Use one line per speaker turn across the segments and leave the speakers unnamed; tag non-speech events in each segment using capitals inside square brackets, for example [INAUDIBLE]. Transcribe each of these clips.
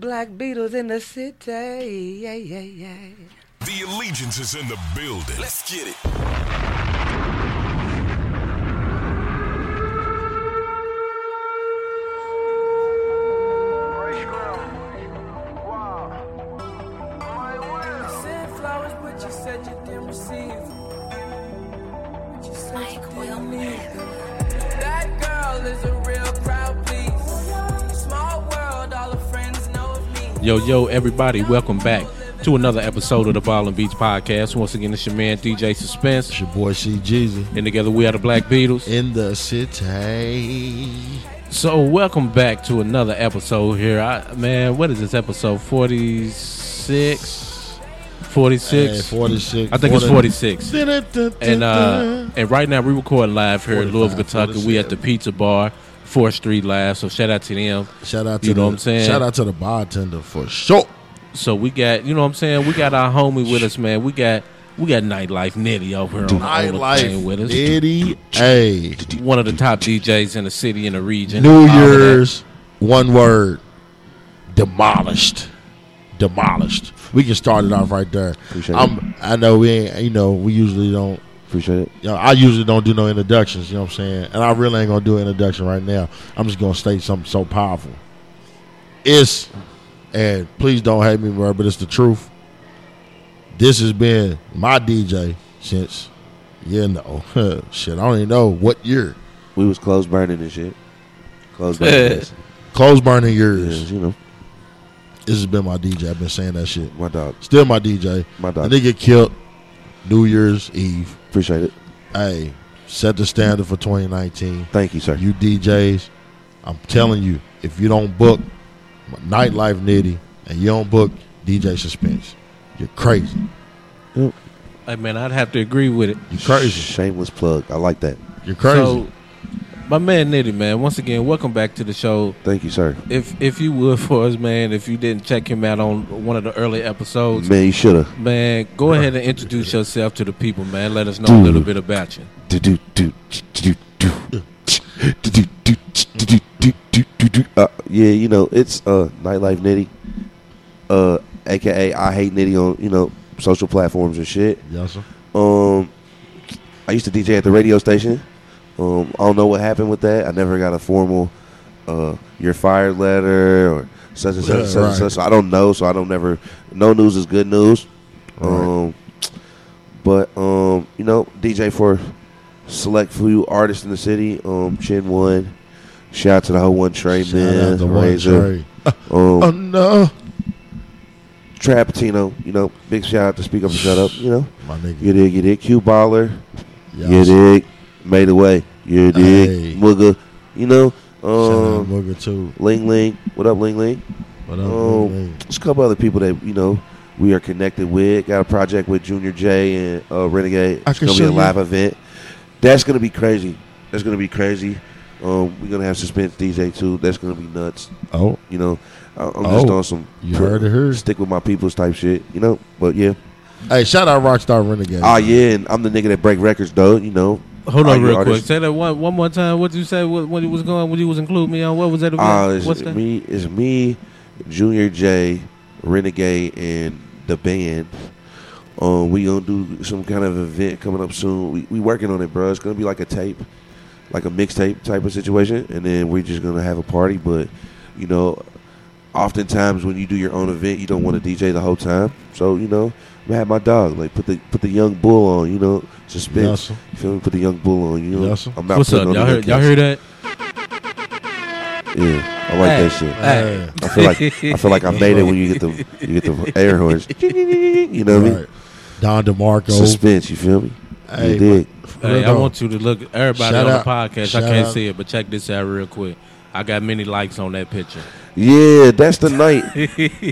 Black Beatles in the city. Yeah, yeah, yeah.
The allegiance is in the building. Let's get it.
Yo, yo, everybody, welcome back to another episode of the Ball and Beats podcast. Once again, it's your man DJ Suspense,
It's your boy C Jeezy
and together we are the Black Beatles.
in the city.
So, welcome back to another episode here. I, man, what is this episode? 46? 46?
Hey, 46.
I think it's 46.
And
And uh, and right now we're recording live here in Louisville, Kentucky. We at the Pizza Bar, 4th Street Live. So shout out to them.
shout out to
You know
the,
what I'm saying?
Shout out to the bartender for sure.
So we got, you know what I'm saying? We got our homie with us, man. We got we got Nightlife Nitty over here on the, on the
Nightlife
with us.
Nitty, Hey,
One of the top DJs in the city in the region.
New
All of that.
Year's, one word, demolished. Demolished. We can start it off right there.
Appreciate.
I'm, I know we ain't, you know, we usually don't
Appreciate it.
you know, I usually don't do no introductions, you know what I'm saying? And I really ain't gonna do an introduction right now. I'm just gonna state something so powerful. It's and please don't hate me, bro, but it's the truth. This has been my DJ since you know [LAUGHS] shit, I don't even know what year.
We was clothes burning and shit. Clothes [LAUGHS] burning. yes.
Clothes burning
Yes,
years.
you know,
This has been my DJ. I've been saying that shit.
my dog.
Still my DJ.
My dog.
And
dog.
they get killed New Year's Eve.
Appreciate it.
Hey, set the standard for 2019.
Thank you, sir.
you DJs, I'm telling you, if you don't book Nightlife Nitty and you don't book DJ Suspense, you're crazy.
Hey man, I'd have to agree with it.
You're crazy.
Shameless plug. I like that.
You're crazy.
So, my man Nitty, man. Once again, welcome back to the show.
Thank you, sir.
If if you would for us, man, if you didn't check him out on one of the early episodes,
man, you should have.
Man, go ahead and introduce yourself to the people, man. Let us know a little bit about you.
Uh, yeah, you know it's uh, nightlife Nitty, uh, aka I hate Nitty on you know social platforms and shit.
Yes, sir.
Um, I used to DJ at the radio station. Um, I don't know what happened with that. I never got a formal uh, "you're fired" letter or such and such,
Yeah,
such and such. So I don't know. So I don't never. No news is good news.
Right.
Um, but um, you know, DJ for select few artists in the city. Um, Chin One. Shout out to the whole One Trey
Shout
man,
out to One
Razor,
Trey. [LAUGHS]
um,
Oh no,
Trapatino. You know, big shout out to Speak Up and Shut Up. You know,
my nigga.
you dig, you dig. Q Baller.
Yes.
You dig? Made away. You dig?
Hey.
Mugga. You know?
Shout out
Um,
Booger too.
Ling Ling. What up, Ling Ling?
What up,
Um,
man?
There's a couple other people that, you know, we are connected with. Got a project with Junior J and uh, Renegade.
I
It's
can
going to be
show
a
you.
live event. That's going to be crazy. That's going to be crazy. Um, we're going to have Suspense DJ too. That's going to be nuts.
Oh,
You know, I- I'm just
Oh,
on some
you heard it here.
stick with my people's type shit, you know? But yeah.
hey, shout out Rockstar Renegade.
Ah, yeah. And I'm the nigga that break records, though, you know?
Hold on, real quick. Say that one one more time. What did you say? What, what you was going? What you was including me on? What was that again?
Uh, it's
What's that?
me, it's me, Junior J, Renegade, and the band. Um, we gonna do some kind of event coming up soon. We we working on it, bro. It's gonna be like a tape, like a mixtape type of situation, and then we're just gonna have a party. But you know, oftentimes when you do your own event, you don't want to DJ the whole time. So you know, I'm my dog like put the put the young bull on. You know,
Yes,
suspense.
sir.
You feel me? Put the young bull on. You know,
Yes.
I'm not
What's up?
putting
Y'all
on the
heard? Y'all
young
heard that?
Yeah, I like
Hey.
that shit.
Hey.
I feel like I feel like I made it when you get the you get the [LAUGHS] air horns. You know what I mean?
Don DeMarco.
Suspense. You feel me?
Hey,
you dig?
Hey, I want you to look. Everybody
Shout
on
out-
the podcast, I can't
out-
see it, but check this out real quick. I got many likes on that picture.
Yeah, that's the night.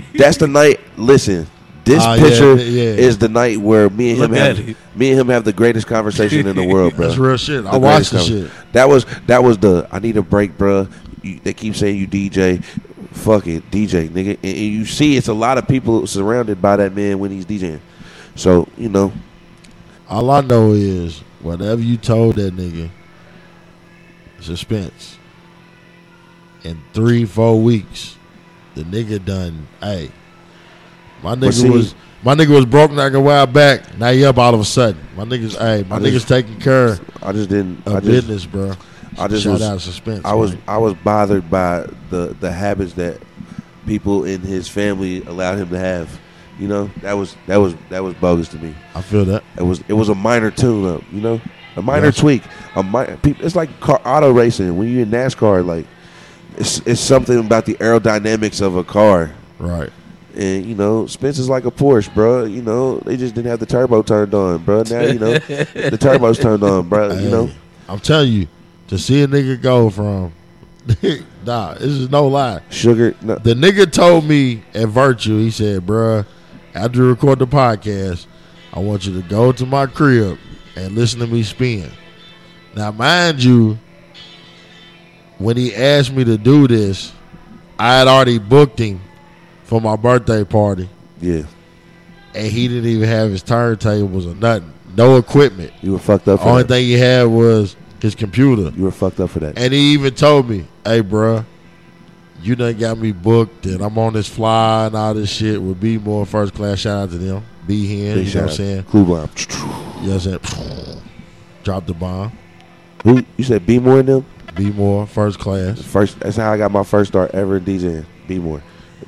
[LAUGHS] that's the night. Listen, this
ah, yeah,
picture
yeah.
is the night where me and him
Look
have
it.
me and him have the greatest conversation in the world, [LAUGHS] bro.
That's real shit. I watched the shit.
That was that was the I need a break, bro. You, they keep saying you DJ. Fuck it, DJ, nigga. And, and you see, it's a lot of people surrounded by that man when he's DJing. So you know,
All I know is whatever you told that nigga, suspense. In three, four weeks, the nigga done. Hey, my nigga
see-
was my nigga was broke like a while back. Now he up all of a sudden. My niggas, hey, my
I
niggas
just-
taking care
I just didn't.
of
I just,
business, bro.
I just
shout
was-
out suspense.
I was. I was bothered by the the habits that people in his family allowed him to have. You know, that was that was that was bogus to me.
I feel that.
It was it was a minor tune up. You know, a minor tweak. A mi- peop- It's like car, auto racing. When you're in NASCAR, like it's it's something about the aerodynamics of a car.
Right.
And you know, Spence is like a Porsche, bro. You know, they just didn't have the turbo turned on, bro. Now you know the turbo's turned on, bro. You know,
I'm telling you, to see a nigga go from, [LAUGHS] nah, this is no lie.
sugar. No,
The nigga told me at Virtue, he said, bruh, after you record the podcast, I want you to go to my crib and listen to me spin. Now, mind you, when he asked me to do this, I had already booked him for my birthday party,
yeah,
and he didn't even have his turntables or nothing. No equipment.
you were fucked up. For
Only
that.
thing he had was his computer.
You were fucked up for that.
And he even told me, hey, bruh, you done got me booked and I'm on this fly and all this shit with B More First Class. Shout out to them. B Hen, you know what I'm saying?
Clue bomb.
You know what I'm saying? Drop the bomb.
Who you said? Be more in them.
B More First Class.
First, that's how I got my first start ever in DJing. Be more.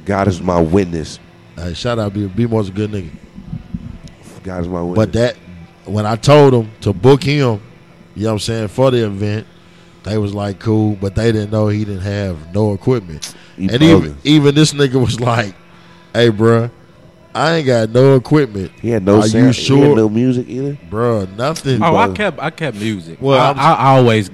God is my witness.
Hey, shout out B B More's a good nigga.
God is my witness.
But that, when I told them to book him, you know what I'm saying, for the event, they was like, cool, but they didn't know he didn't have no equipment.
You
and
bogus.
even, even this nigga was like, hey, bruh, I ain't got no equipment.
he had no
Are
sound.
you
He
sure?
had no music either.
Bruh, nothing.
Oh, I kept I kept music.
Well,
Well,
I'm-
I, I always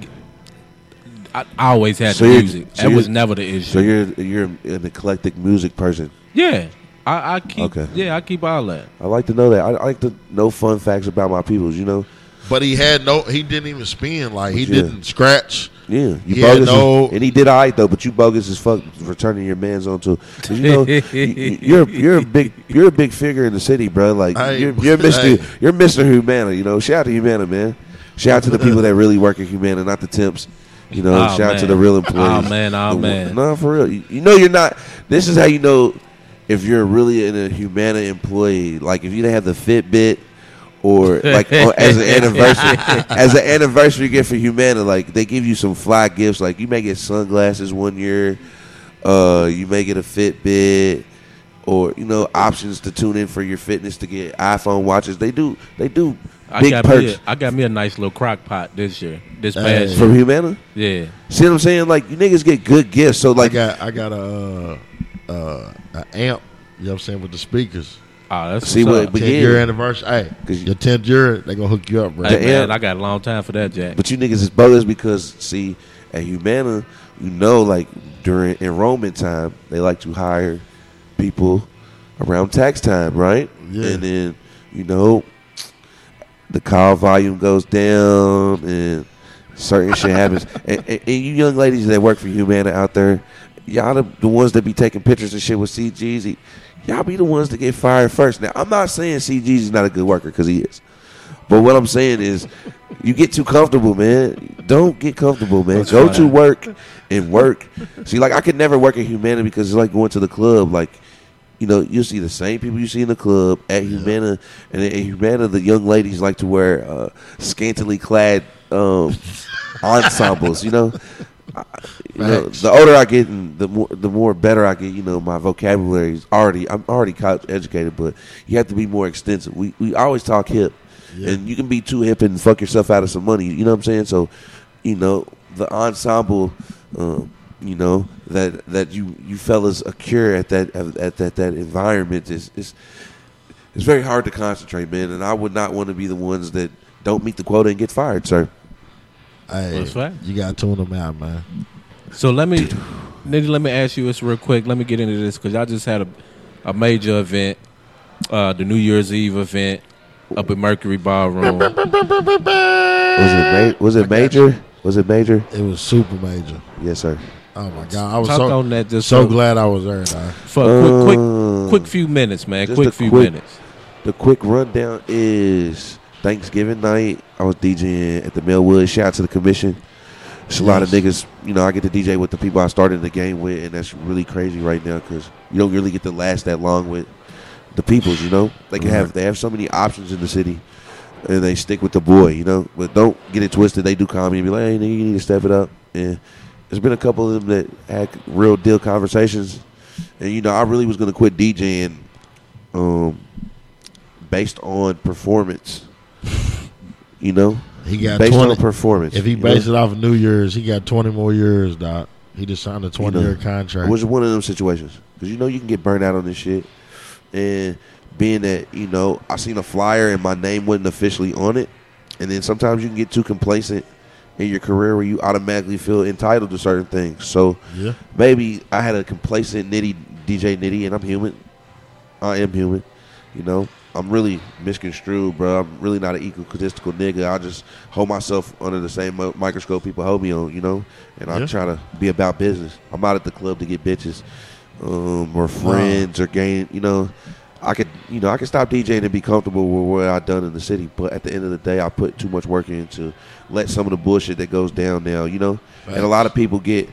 I, I always had
So
the music.
so
that was never the issue.
So you're you're an eclectic music person.
yeah, I, I keep
Okay.
yeah I keep all that.
I like to know that. I, I like to know fun facts about my peoples. You know.
But he had no, he didn't even spin. Like, he
Yeah.
didn't scratch.
Yeah, you
He had
bogus, as-
no-
and he did all right though. But you bogus as fuck for turning your man's on to. 'cause you know, [LAUGHS] you, you're you're a big you're a big figure in the city, bro. Like
Hey,
you're, you're Mister
hey.
you're Mister Humana. You know, shout out to Humana, man. Shout out to the people that really work at Humana, not the temps. You know,
Oh,
shout out to the real employees.
Oh, man, oh,
The-
man.
No, for real. You, you know, you're not. This is how you know if you're really in a Humana employee. Like if you didn't have the Fitbit. Or like on- as an anniversary, [LAUGHS] as an anniversary gift for Humana, like they give you some fly gifts. Like you may get sunglasses one year, uh, you may get a Fitbit, or you know options to tune in for your fitness to get iPhone watches. They do, they do
I
big
got
perks
me a, I got me a nice little crock pot this year. This
Hey.
past year.
from Humana.
Yeah.
See what I'm saying? Like you niggas get good gifts. So like
I
like,
got, I got a, uh, uh, a amp, you know what I'm saying, with the speakers.
Oh, that's
See what-
up.
but
10th year anniversary. Hey,
'Cause-
your 10th year, they going to hook you up, bro.
Hey,
The
man,
amp-
I got a long time for that, Jack.
but you niggas is bogus because see at Humana, you know, like during enrollment time, they like to hire people around tax time, right?
Yeah.
And then you know the call volume goes down and certain shit happens. [LAUGHS] And, and, and you young ladies that work for Humana out there, y'all the, the ones that be taking pictures and shit with CGZ, Y'all be the ones that get fired first. Now I'm not saying CGs is not a good worker because he is. But what I'm saying is, you get too comfortable, man. Don't get comfortable, man. Go to work and work. See, like I could never work at Humana because it's like going to the club. Like, you know, you see the same people you see in the club at Humana, and at Humana, the young ladies like to wear uh, scantily clad um, [LAUGHS] ensembles. You know. I- You know, the older I get, and the more the more better I get. You know, my vocabulary is already. I'm already college educated, but you have to be more extensive. We we always talk hip, and you can be too hip and fuck yourself out of some money. You know what I'm saying? So, you know, the ensemble, um, you know that that you you fellas occur at that at that that environment is is it's very hard to concentrate, man. And I would not want to be the ones that don't meet the quota and get fired, sir.
Hey,
That's right.
you got to tune them out, man.
So let me, Nitty, let me ask you this real quick. Let me get into this because I just had a, a major event, uh, the New Year's Eve event up at Mercury Ballroom. [LAUGHS]
Was it ma- was it major? Was it major?
It was super major.
Yes, sir.
Oh, my God. I was
Talk
so,
on that just
so
for,
glad I was there, dog.
for a quick, quick,
Uh,
quick few minutes, man. Quick few
quick-
minutes.
The quick rundown is Thanksgiving night. I was DJing at the Millwood. Shout out to the commission. It's a lot of niggas. You know, I get to DJ with the people I started the game with, and that's really crazy right now because you don't really get to last that long with the peoples. You know, they can have they have so many options in the city, and they stick with the boy. You know, but don't get it twisted. They do call me and be like, "Hey, nigga, you need to step it up." And there's been a couple of them that had real deal conversations, and you know, I really was gonna quit DJing, um, based on performance. You know,
He got
based
20.
on performance.
if he
you know?
it off of New Year's, he got 20 more years, Doc. He just signed a 20 year contract.
It was one of them situations because you know you can get burned out on this shit, and being that you know I seen a flyer and my name wasn't officially on it, and then sometimes you can get too complacent in your career where you automatically feel entitled to certain things. So
yeah.
maybe I had a complacent nitty DJ nitty, and I'm human. I am human. You know, I'm really misconstrued, bro. I'm really not an egotistical nigga. I just hold myself under the same microscope people hold me on, you know. And I
Yeah.
try to be about business. I'm not at the club to get bitches, um, or friends, or gain. You know, I could, you know, I could stop DJing and be comfortable with what I've done in the city. But at the end of the day, I put too much work in to let some of the bullshit that goes down now. You know, and a lot of people get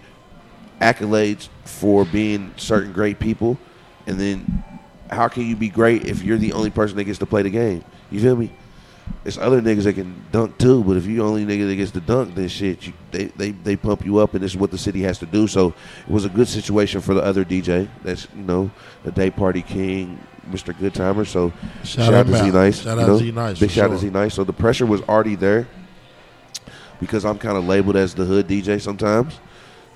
accolades for being certain great people, and then how can you be great if you're the only person that gets to play the game? You feel me? It's other niggas that can dunk too, but if you the only nigga that gets to dunk, then shit, you, they, they they pump you up, and this is what the city has to do. So it was a good situation for the other DJ. That's you know the day party king, Mr. Good Timer. So
Shout
shout,
out
to Z Nice.
Shout out
know?
Z Nice,
Big shout out to. Z Nice. So the pressure was already there because I'm kind of labeled as the hood DJ sometimes.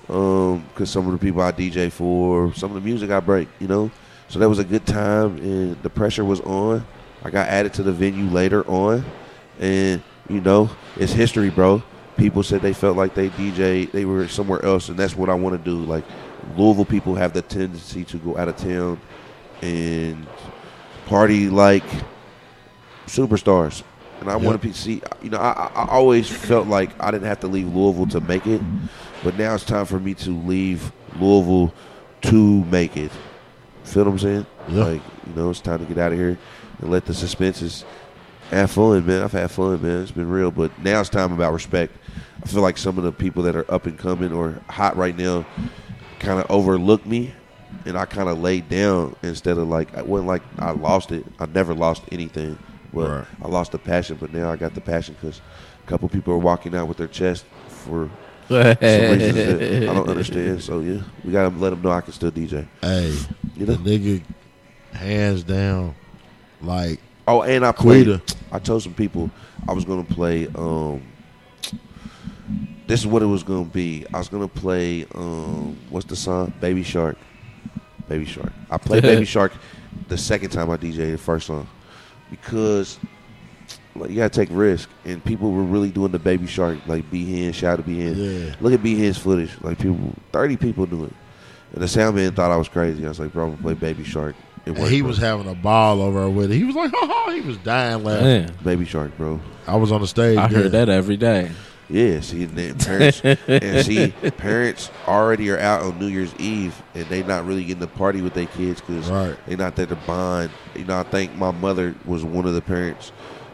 Um, because some of the people I DJ for, some of the music I break, you know. So that was a good time, and the pressure was on. I got added to the venue later on, and you know, it's history, bro. People said they felt like they DJ, they were somewhere else, and that's what I want to do. Like Louisville people have the tendency to go out of town and party like superstars. And I want to see, you know, I, I I always felt like I didn't have to leave Louisville to make it, but now it's time for me to leave Louisville to make it. Feel what I'm saying?
Yeah.
Like, you know, it's time to get out of here and let the suspenses have fun, man. I've had fun, man. It's been real, but now it's time about respect. I feel like some of the people that are up and coming or hot right now kind of overlooked me, and I kind of laid down instead of like it wasn't like I lost it. I never lost anything, but
Right.
I lost the passion. But now I got the passion because a couple people are walking out with their chest for some reasons that I don't understand. So yeah, we gotta let them know I can still DJ.
Hey,
You
the
know?
nigga, hands down, like
Oh, and I played.
Quita.
I told some people I was gonna play. Um, this is what it was gonna be. I was gonna play. Um, what's the song? Baby Shark. Baby Shark. I played Baby [LAUGHS] Shark the second time I DJed the first song because like, you gotta take risk, and people were really doing the Baby Shark. Like B Hen, shout out to B Hen.
Yeah.
Look at B Hen's footage. Like people, thirty people knew it, and the sound man thought I was crazy. I was like, bro, I'm gonna play Baby Shark. It worked,
he
bro.
was having a ball over with it. He was like, [LAUGHS] ha ha, he was dying laughing.
Man,
Baby Shark, bro.
I was on the stage.
I
there.
heard that every day.
Yeah, see, and then parents and see [LAUGHS] parents already are out on New Year's Eve, and they not really getting to party with their kids because
Right.
they not there to bond. You know, I think my mother was one of the parents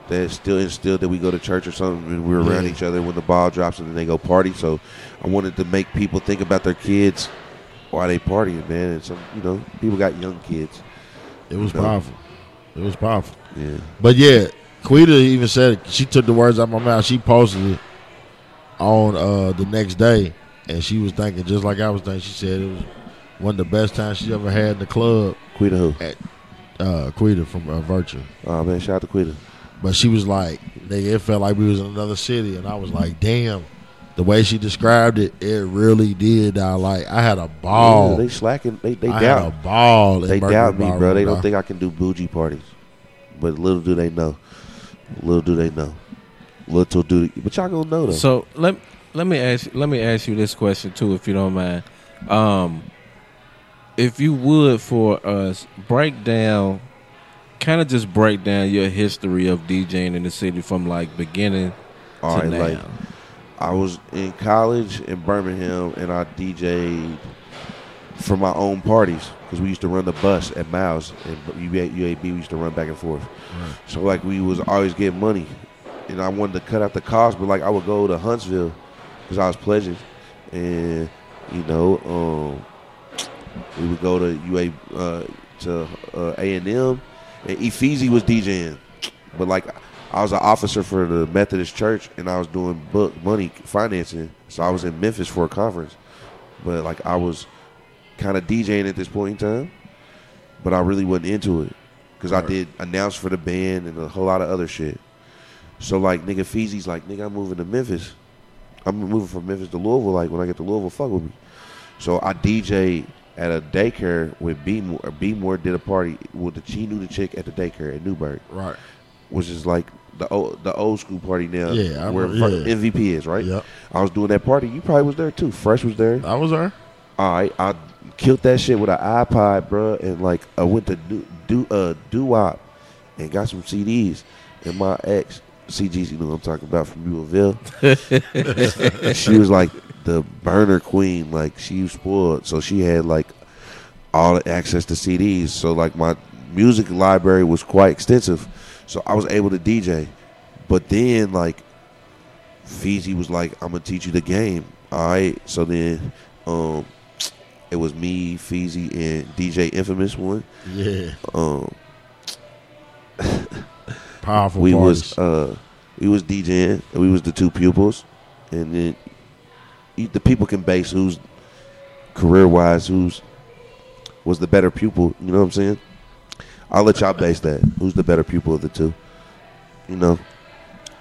that still instilled that we go to church or something, and we're around
Yeah.
each other when the ball drops, and then they go party. So I wanted to make people think about their kids while they partying, man. And some, you know, people got young kids.
It was
No.
powerful. It was powerful.
Yeah,
But yeah, Quita even said. She took the words out of my mouth. She posted it on uh, the next day, and she was thinking just like I was thinking. She said it was one of the best times she ever had in the club.
Quita who?
Uh, Quita from uh, Virtue,
Oh man, shout out to Quita.
but she was like, "Nigga, it felt like we was in another city," and I was like, "Damn." The way she described it, it really did. I like. I had a ball.
Yeah, they slacking. They they
I
doubt.
had a ball.
They
Mercury
doubt me, bro. They don't think I can do bougie parties. But little do they know. Little do they know. Little do but y'all gonna know though.
So let let me ask let me ask you this question too, if you don't mind. Um, if you would for us break down, kind of just break down your history of DJing in the city from like beginning
All
to
right,
now.
like I was in college in Birmingham and I DJ'd for my own parties because we used to run the bus at Miles and UAB we used to run back and forth. So like we was always getting money, and I wanted to cut out the cost, but like I would go to Huntsville because I was pledging, and you know, um, we would go to UA uh, to uh, A and M, and Efeezy was DJing, but like I was an officer for the Methodist Church, and I was doing book money financing, so I was in Memphis for a conference, but like I was kind of DJing at this point in time, but I really wasn't into it because I did announce for the band and a whole lot of other shit. So like nigga Feezy's like nigga I'm moving to Memphis. I'm moving from Memphis to Louisville. Like when I get to Louisville, fuck with me. So I DJ at a daycare with B More. B More did a party with the she knew the chick at the daycare at Newburgh,
Right.
which is like the old the old school party now.
Yeah, I
where
yeah.
MVP is right.
Yep.
I was doing that party. You probably was there too. Fresh was there.
I was there.
All right, I killed that shit with an iPod, bro, and like I went to do a do uh doo wop and got some CDs. And my ex, CGs, you know what I'm talking about from Louisville. she was like the burner queen, like she was spoiled, so she had like all the access to CDs. So like my music library was quite extensive, so I was able to DJ. But then like Feezy was like, "I'm gonna teach you the game." All right, so then um, it was me, Feezy, and DJ Infamous one.
Yeah.
Um, [LAUGHS]
Powerful
we
parties.
was uh, we was DJing. and We was the two pupils, and then you- the people can base who's career wise who's was the better pupil. You know what I'm saying? I'll let y'all base that. Who's the better pupil of the two? You know,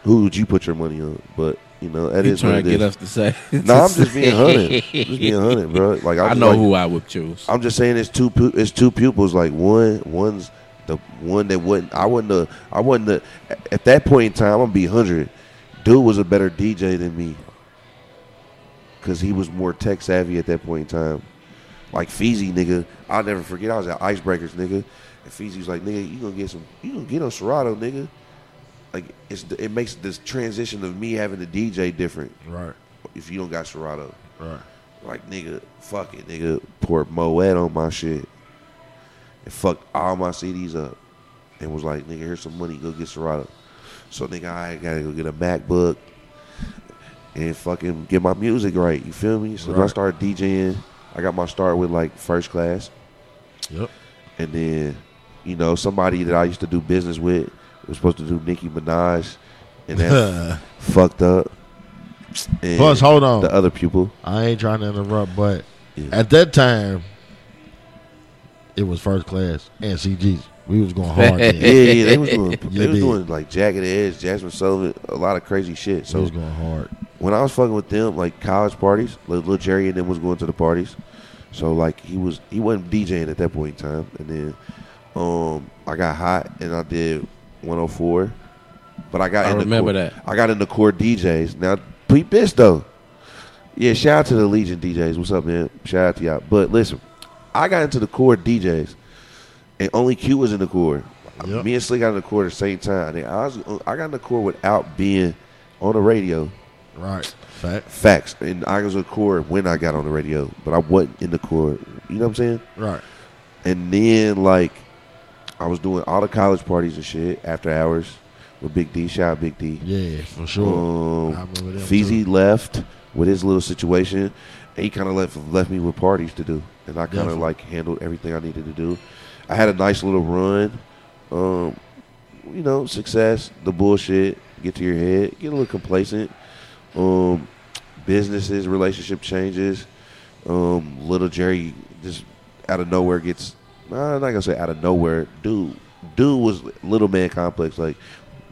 who would you put your money on? But you know, that
You
is what
trying to get
is.
us to say? [LAUGHS]
No, I'm just being hunted. Just being [LAUGHS] hunted, bro. Like I,
I know
like-
who I would choose.
I'm just saying it's two it's two pupils. Like one one's the one that wouldn't I wouldn't have, I wouldn't have, at that point in time I'm gonna be hundred. Dude was a better DJ than me because he was more tech savvy at that point in time. Like Feezy, nigga, I'll never forget. I was at Icebreakers, nigga, and Feezy was like, "Nigga, you gonna get some? You gonna get on Serato, nigga?" Like it's it makes this transition of me having to DJ different
right.
if you don't got Serato.
Right.
Like nigga, fuck it, nigga. Poured Moet on my shit and fucked all my CDs up, and was like, nigga, here's some money, go get Serato. So nigga, I gotta go get a MacBook and fucking get my music right. You feel me? So then I started DJing. I got my start with like first class,
Yep.
and then you know somebody that I used to do business with was supposed to do Nicki Minaj, and that [LAUGHS] fucked up. And
Plus, hold on.
the other pupil.
I ain't trying to interrupt, but
Yeah.
at that time, it was first class and CGs. We was going hard. [LAUGHS]
Yeah,
then.
yeah, they was doing [LAUGHS]
You
they was
did.
doing like Jagged Edge, Jazmine Sullivan, a lot of crazy shit.
So
it
was going hard.
when I was fucking with them, like college parties, little Jerry and them was going to the parties. So like he was he wasn't DJing at that point in time. And then um I got hot and I did 104. But I got
I
in the
remember
core,
that.
I got in the core DJs. Now peep this though. Yeah, shout out to the Legion DJs. What's up, man? Shout out to y'all. But listen, I got into the core DJs, and only Q was in the core.
Yep.
Me and Slick got in the core at the same time. And I was I got in the core without being on the radio.
Right. Fact.
Facts. And I was in the core when I got on the radio, but I wasn't in the core. You know what I'm saying?
Right.
And then like I was doing all the college parties and shit after hours with Big D. Shout out Big D.
Yeah, for sure.
Um,
I remember them
Feezy left with his little situation. And he kind of left left me with parties to do, and I kind of like handled everything I needed to do. I had a nice little run. Um, you know, success, the bullshit, get to your head, get a little complacent. Um, businesses, relationship changes. Um, little Jerry just out of nowhere gets. I'm not gonna say out of nowhere. Dude, dude was little man complex. Like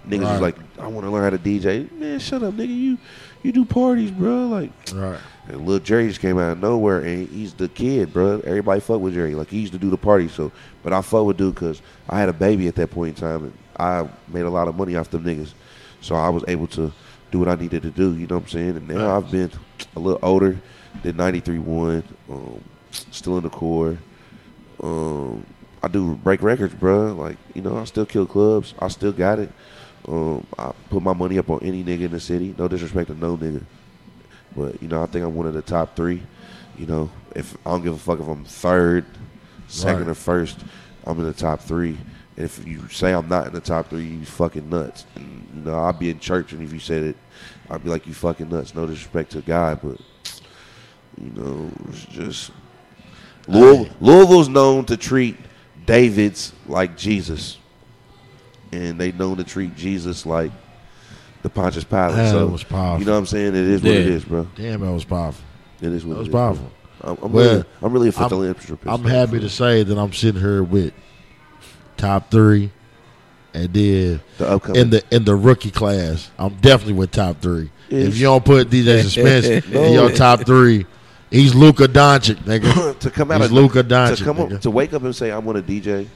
niggas was like, I want to learn how to DJ. Man, shut up, nigga. You you do parties, bro. Like,
Right.
And little Jerry just came out of nowhere, and he's the kid, bro. Everybody fuck with Jerry. Like he used to do the party, so. But I fuck with dude because I had a baby at that point in time, and I made a lot of money off them niggas, so I was able to do what I needed to do. You know what I'm saying? And now I've been a little older. Did 93 one, um, still in the core. Um, I do break records, bro. Like you know, I still kill clubs. I still got it. Um, I put my money up on any nigga in the city. No disrespect to no nigga. But you know, I think I'm one of the top three. You know, if I don't give a fuck if I'm third, second,
Right.
or first, I'm in the top three. And if you say I'm not in the top three, you fucking nuts. And, you know, I'll be in church, and if you said it, I'd be like, you fucking nuts. No disrespect to God, but you know, it's just Louisville, Louisville's known to treat Davids like Jesus, and they known to treat Jesus like the Pontius Pilate.
That
so
was powerful.
You know what I'm saying? It is what it is, bro.
Damn, that was powerful.
It is what
That was
it is,
powerful.
I'm, I'm
Well,
really, I'm really a
I'm-
philanthropist.
I'm happy to say that I'm sitting here with top three, and then
the upcoming.
in the in the rookie class, I'm definitely with top three. If you don't put DJ Suspense [LAUGHS] in your top three, he's Luka Doncic, nigga. [LAUGHS]
to come out
He's
of
Luka Doncic,
to come up, to wake up and say I want a DJ.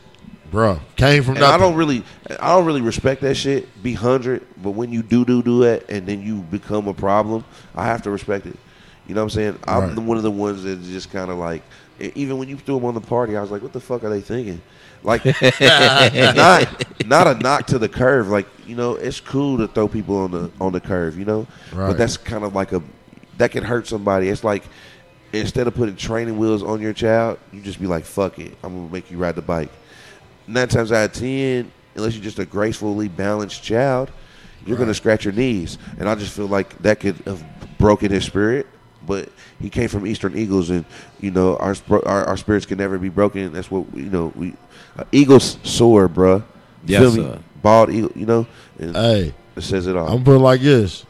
Bro, came from
And I don't really, I don't really respect that shit. Be hundred, but when you do do do that, and then you become a problem, I have to respect it. You know what I'm saying? I'm
Right.
the, one of the ones that just kind of like, even when you threw them on the party, I was like, what the fuck are they thinking? Like, [LAUGHS] not not a knock to the curve. Like, you know, it's cool to throw people on the on the curve. You know,
Right.
but that's kind of like a that can hurt somebody. It's like instead of putting training wheels on your child, you just be like, fuck it, I'm gonna make you ride the bike nine times out of ten, unless you're just a gracefully balanced child, you're gonna scratch your knees. And I just feel like that could have broken his spirit. But he came from Eastern Eagles, and you know our our, our spirits can never be broken. That's what you know. We uh, Eagles soar, bruh.
Yes,
Feel me?
sir.
Bald eagle, you know. And
Hey,
it says it all.
I'm put it like this.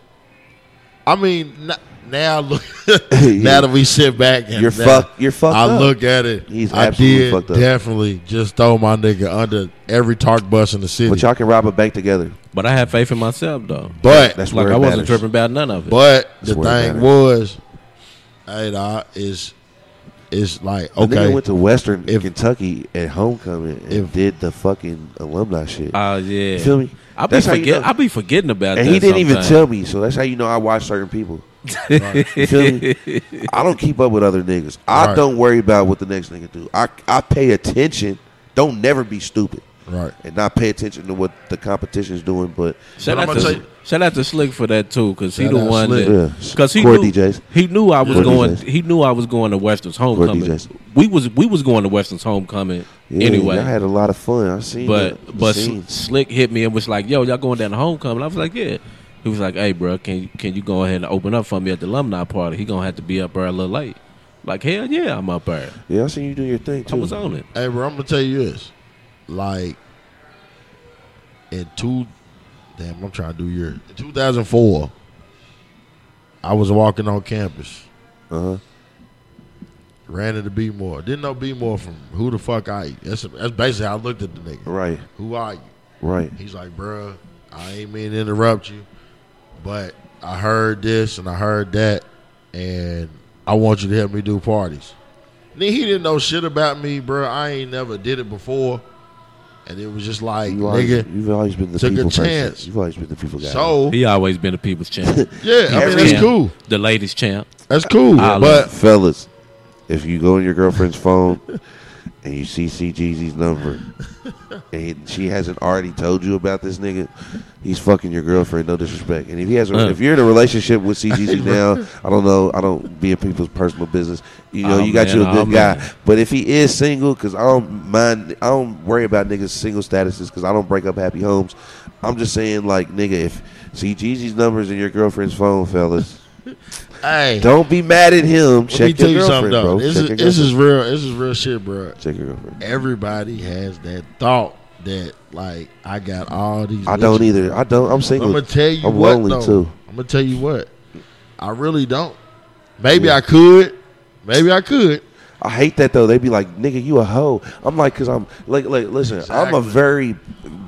I mean, n- now look, [LAUGHS] now that we sit back and
you're fucked. You're fucked
I
up.
look at it.
He's
I
absolutely
did
fucked up.
definitely just throw my nigga under every talk bus in the city.
but y'all can rob a bank together.
But I have faith in myself though.
But
That's
like
where
I
it
wasn't
matters.
tripping about none of it.
but the
That's where it
thing was, hey, dawg, is is like
The nigga
okay,
went to Western
If-
Kentucky at homecoming and
if-
did the fucking alumni shit.
Oh yeah.
You feel me?
I'll be
That's how you know.
I be forgetting about
and
that.
he didn't even tell me, so that's how you know I watch certain people. You? [LAUGHS] I don't keep up with other niggas. I
Right.
don't worry about what the next nigga do. I I pay attention. Don't never be stupid
right.
and not pay attention to what the competition is doing. But
Shout
But
out,
I'm
to,
gonna tell you-
shout out to Slick for that too, because he the one
Slick.
that
Yeah.
because he
Core
knew
DJs.
he knew I was
Core
going.
DJs.
He knew I was going to Western's homecoming. We was we was going to Western's homecoming
yeah,
anyway.
I had a lot of fun. I seen,
but
the, the
but
scenes.
Slick hit me and was like, "Yo, y'all going down to homecoming?" I was like, "Yeah." He was like, "Hey, bro, can can you go ahead and open up for me at the alumni party? He gonna have to be up there a little late." Like hell yeah, I'm up there.
yeah, I seen you do your thing too.
I was on it.
Hey, bro, I'm gonna tell you this. Like in two, damn, I'm trying to do your in 2004. I was walking on campus.
Uh huh.
Ran into B More. Didn't know B More from who the fuck are you? That's that's basically how I looked at the nigga.
Right.
Who are you?
Right.
He's like, bruh, I ain't mean to interrupt you, but I heard this and I heard that, and I want you to help me do parties. Then he didn't know shit about me, bro. I ain't never did it before, and it was just like,
You always,
nigga.
you've always been the
took a
people person. You've always been the people guy.
So
He always been a people's champ. [LAUGHS]
yeah, I mean that's
Champ.
cool.
The ladies champ.
That's cool,
I
but
fellas, if you go on your girlfriend's phone [LAUGHS] and you see CGZ's number [LAUGHS] and she hasn't already told you about this nigga, he's fucking your girlfriend. No disrespect. And if he has, a, if you're in a relationship with CGZ [LAUGHS] now, I don't know. I don't be in people's personal business. You know,
Oh,
you got
man,
you a oh, good
oh,
guy.
man.
But if he is single, because I don't mind, I don't worry about niggas' single statuses because I don't break up happy homes. I'm just saying, like, nigga, if CGZ's number's in your girlfriend's phone, fellas. [LAUGHS]
hey,
Don't be mad at him.
let
Check
me tell you something though. This is this is real. This is real shit, bro.
Check your girlfriend.
Everybody has that thought that like I got all these.
I don't
bitches.
either. I don't. I'm single.
I'm gonna tell you
I'm
what
lonely
though.
too.
I'm gonna tell you what. I really don't. Maybe I could. Maybe I could.
I hate that though. They be like, "Nigga, you a hoe." I'm like, cause I'm like, like, listen, I'm a very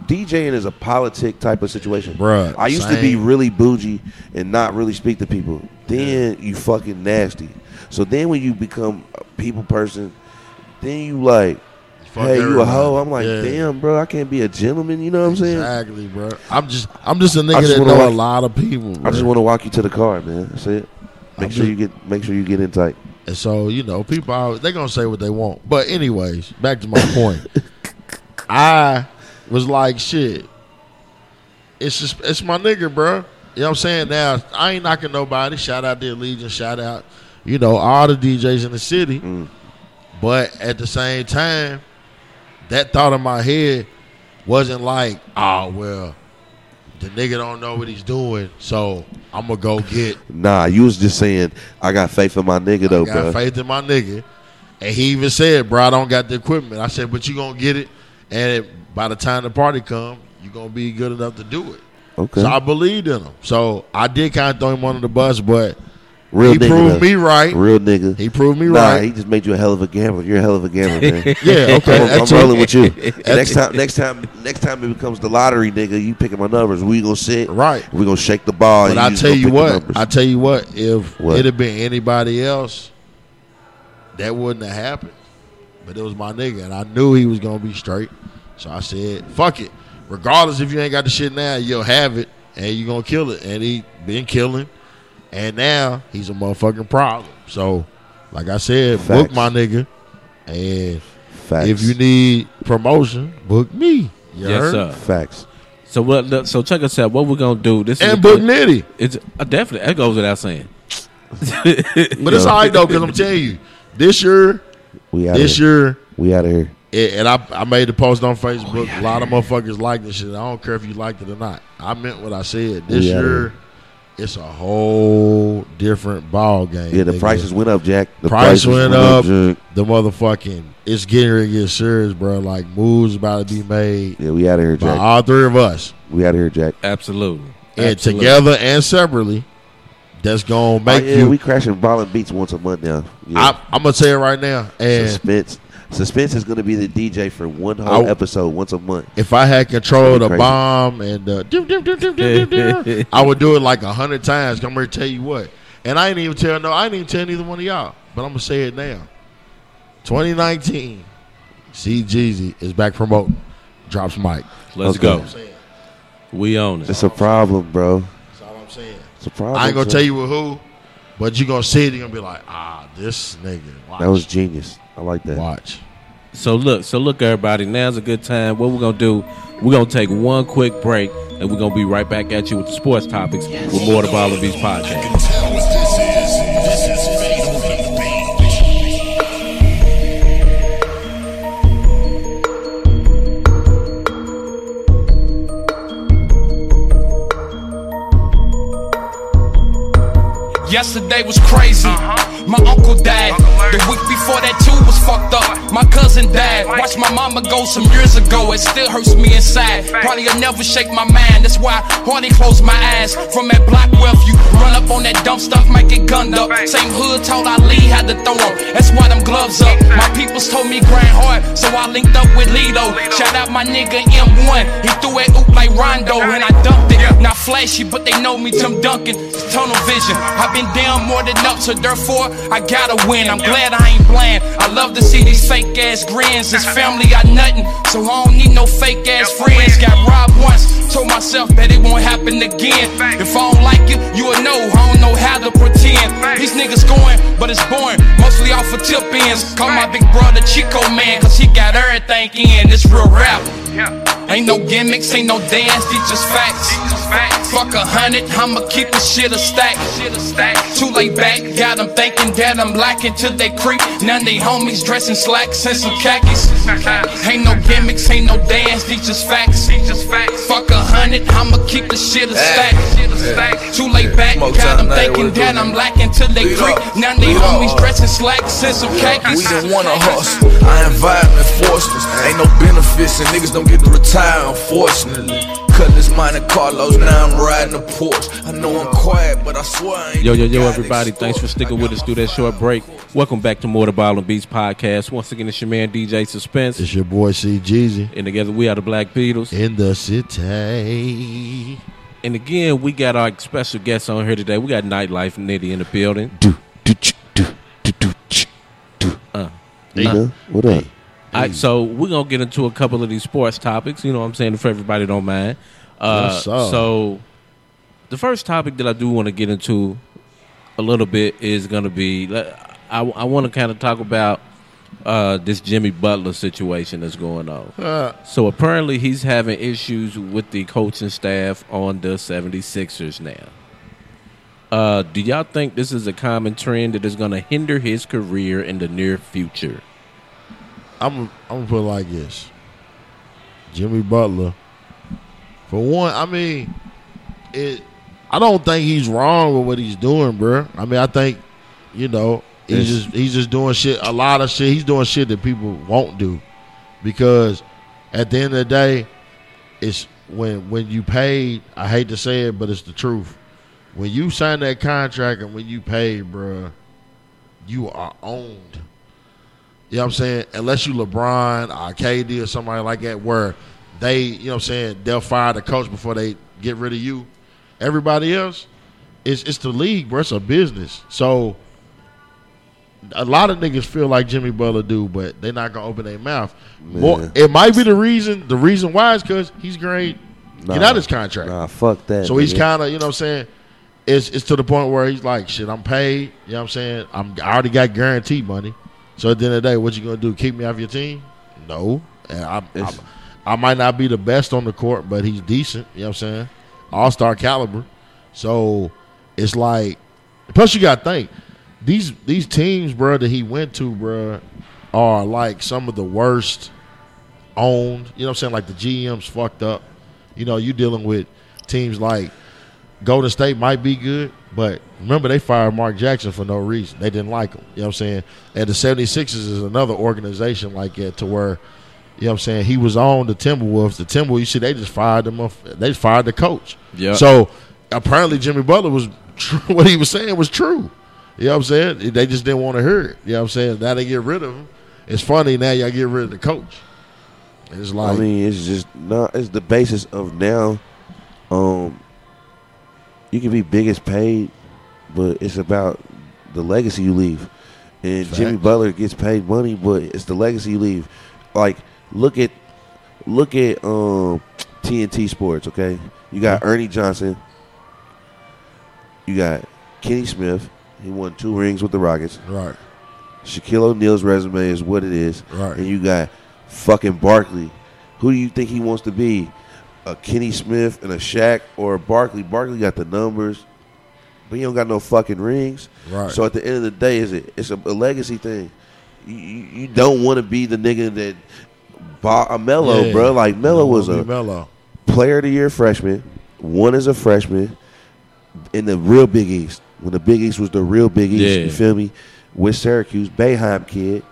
DJing is a politic type of situation,
Bruh,
I used to be really bougie and not really speak to people. Then you fucking nasty. So then when you become a people person, then you like,
Fuck
hey, you a hoe. I'm like,
Yeah.
damn, bro, I can't be a gentleman. You know what I'm saying?
Exactly, bro. I'm just I'm just a nigga
just
that know a lot of people.
I just want to walk you to the car, man. That's it. Make
I'm
sure
just-
you get make sure you get in tight.
And so, you know, people always, they gonna say what they want. But anyways, back to my point. [LAUGHS] I was like, shit. It's just it's my nigga, bro. You know what I'm saying? Now, I ain't knocking nobody. Shout out to Allegiant, shout out, you know, all the DJs in the city.
Mm.
But at the same time, that thought in my head wasn't like, oh well, the nigga don't know what he's doing, so I'm gonna go get.
Nah, you was just saying I got faith in my nigga though,
I got
bro.
faith in my nigga, and he even said, "Bro, I don't got the equipment." I said, "But you gonna get it, and by the time the party come, you gonna be good enough to do it."
Okay,
So I believed in him. So I did kind of throw him under the bus, but
real
he
nigga.
proved
though.
me right.
Real nigga.
He proved me
nah,
right.
he just made you a hell of a gambler. You're a hell of a gambler, man. [LAUGHS]
yeah, okay.
I'm, I'm rolling with you. [LAUGHS] next time, next time, next time it becomes the lottery, nigga. You picking my numbers. We gonna sit.
Right.
We gonna shake the ball.
But
and
I tell you what. I tell you what, if
What?
it had been anybody else, that wouldn't have happened. But it was my nigga, and I knew he was gonna be straight. So I said, "Fuck it." Regardless if you ain't got the shit now, you'll have it, and you are gonna kill it. And he been killing, and now he's a motherfucking problem. So, like I said, book my nigga, and
Facts.
if you need promotion, book me. You
Yes,
heard?
sir.
facts.
So what? So check us out. What we're gonna do? This
And
a
book
good-
Nitty.
It's uh, definitely that goes without saying.
But it's all right though, because I'm telling you, this year,
We out
this
here.
year.
We out of here.
It, and I, I made the post on Facebook. A lot of motherfuckers like this shit. I don't care if you liked it or not. I meant what I said. This
We outta
year, it's a whole different ball game.
Yeah, the
nigga.
prices went up, Jack. The
Price
prices
went up.
Jack.
The motherfucking, it's getting ready to get serious, bro. Like moves about to be made
Yeah, we out of here,
by
Jack.
all three of us,
We out of here, Jack.
Absolutely.
and
Absolutely.
together and separately. That's gonna oh, make
oh, yeah,
you.
we crashing violent beats once a month now. Yeah.
I, I'm gonna tell you right now, and
Suspense. Suspense is going to be the DJ for one
I-
whole episode once a month.
if I had control of the
Crazy.
bomb and uh, dip, [LAUGHS] I would do it like a hundred times. I'm gonna tell you what, and I ain't even tell no, I ain't even tell neither one of y'all, but I'm gonna say it now. 2019, C Jeezy is back promoting. Drops mic.
Let's
Okay.
go. We own it.
It's a problem, bro.
That's all I'm saying.
It's a problem.
I ain't gonna
son.
tell you with who, but you gonna see it. You're gonna be like, ah, this nigga. Watch.
That was genius. I like that.
watch.
So look, so look, everybody. Now's a good time. What we're gonna do? We're gonna take one quick break, and we're gonna be right back at you with the sports topics with more of the Ball and Beats podcast.
Yesterday was crazy. My uncle died. The week before that too was fucked up. My cousin died. Watched my mama go some years ago. It still hurts me inside. Probably will never shake my mind. That's why I hardly close my eyes. From that block where you run up on that dumb stuff, might get gunned up. Same hood told Ali had to throw 'em. That's why them gloves up. My peoples told me grind hard, so I linked up with Lido. Shout out my nigga M1. He threw it oop like Rondo, and I dunked it. Not flashy, but they know me, Tim Duncan. Tunnel vision. I've been down more than up, so therefore I gotta win. I'm glad I ain't blind. I love to see these fake ass grins. This family got nothing, so I don't need no fake ass friends. Got robbed once, told myself that it won't happen again. If I don't like you, you will know. I don't know how to pretend. These niggas going, but it's boring. Mostly off of tip ends. Call my big brother Chico man, cause he got everything in. It's real rap. Ain't no gimmicks, ain't no dance, these just facts. Fuck a hundred, I'ma keep the shit a stack. Too late back, got them thinking that I'm lacking till they creep. None they homies dressing slacks and some khakis. Ain't no gimmicks, ain't no dance, these just facts. Fuck a hundred, I'ma keep the shit a stack. Too late back, got them thinking that I'm lacking till they creep. None they homies dressing slacks and some khakis.
We don't wanna hustle. Our environment forced us. Ain't no benefits and niggas don't get to retire, unfortunately. Cutlass Monte Carlos, now I'm riding a Porsche. I know I'm quiet, but I swear I ain't
Yo, yo, yo, everybody. Thanks for sticking with us through that short break. Welcome back to more the Ball and Beats podcast. Once again, it's your man DJ Suspense.
It's your boy C Jeezy
And together we are the Black Beatles.
in the city.
And again, we got our special guests on here today. We got Nightlife Nitty in the building.
Do, do, ch, do, do, do, do.
Uh,
Nigga, what up?
All right, so we're gonna get into a couple of these sports topics. You know what I'm saying? If everybody don't mind. Uh,
Yes, sir.
so the first topic that I do want to get into a little bit is gonna be I, I want to kind of talk about uh, this Jimmy Butler situation that's going on.
Uh,
So apparently he's having issues with the coaching staff on the 76ers now. Uh, do y'all think this is a common trend that is going to hinder his career in the near future?
I'm I'm gonna put it like this. Jimmy Butler. For one, I mean, it. I don't think he's wrong with what he's doing, bro. I mean, I think you know he's
It's-
just he's just doing shit. A lot of shit. He's doing shit that people won't do because at the end of the day, it's when when you paid. I hate to say it, but it's the truth. When you sign that contract and when you paid, bro, you are owned. You know what I'm saying? Unless you LeBron or KD or somebody like that, where they, you know what I'm saying, they'll fire the coach before they get rid of you. Everybody else, it's it's the league, bro. It's a business. So a lot of niggas feel like Jimmy Butler do, but they're not gonna open their mouth. More, it might be the reason. The reason why is because he's great. Get
Nah.
out his contract.
Nah, fuck that.
So he's kind of, you know what I'm saying? It's it's to the point where he's like, shit, I'm paid. You know what I'm saying? I'm I already got guaranteed money. So at the end of the day, what you gonna do? Keep me off your team? No. And I'm, I'm, I might not be the best on the court, but he's decent. You know what I'm saying? All star caliber. So it's like, plus you got to think these these teams, bro, that he went to, bro, are like some of the worst owned. You know what I'm saying? Like the GM's fucked up. You know, you dealing with teams like Golden State might be good, but remember they fired Mark Jackson for no reason. They didn't like him. You know what I'm saying? And the 76ers is another organization like that to where, you know what I'm saying, he was on the Timberwolves. The Timberwolves, you see, they just fired him off. They just fired the coach.
Yeah.
So apparently Jimmy Butler was [LAUGHS] true. What he was saying was true. You know what I'm saying? They just didn't want to hear it. You know what I'm saying? Now they get rid of him. It's funny now y'all get rid of the coach. It's like
I mean, it's just not. It's the basis of now. Um, you can be biggest paid, but it's about the legacy you leave. And Jimmy Butler gets paid money, but it's the legacy you leave. Like, look at, look at um, TNT Sports. Okay, you got Ernie Johnson. You got Kenny Smith. He won two rings with the Rockets.
right,
Shaquille O'Neal's resume is what it is.
Right.
And you got fucking Barkley. Who do you think he wants to be? A Kenny Smith and a Shaq or a Barkley? Barkley got the numbers, but he don't got no fucking rings.
Right.
So at the end of the day, is it? It's a, a legacy thing. You, you, don't want to be the nigga that bought a Melo,
Yeah.
bro. Like Melo
You
was a
be Melo.
player of the year freshman, One as a freshman in the real Big East. When the Big East was the real Big East,
Yeah.
you feel me? With Syracuse, Boeheim kid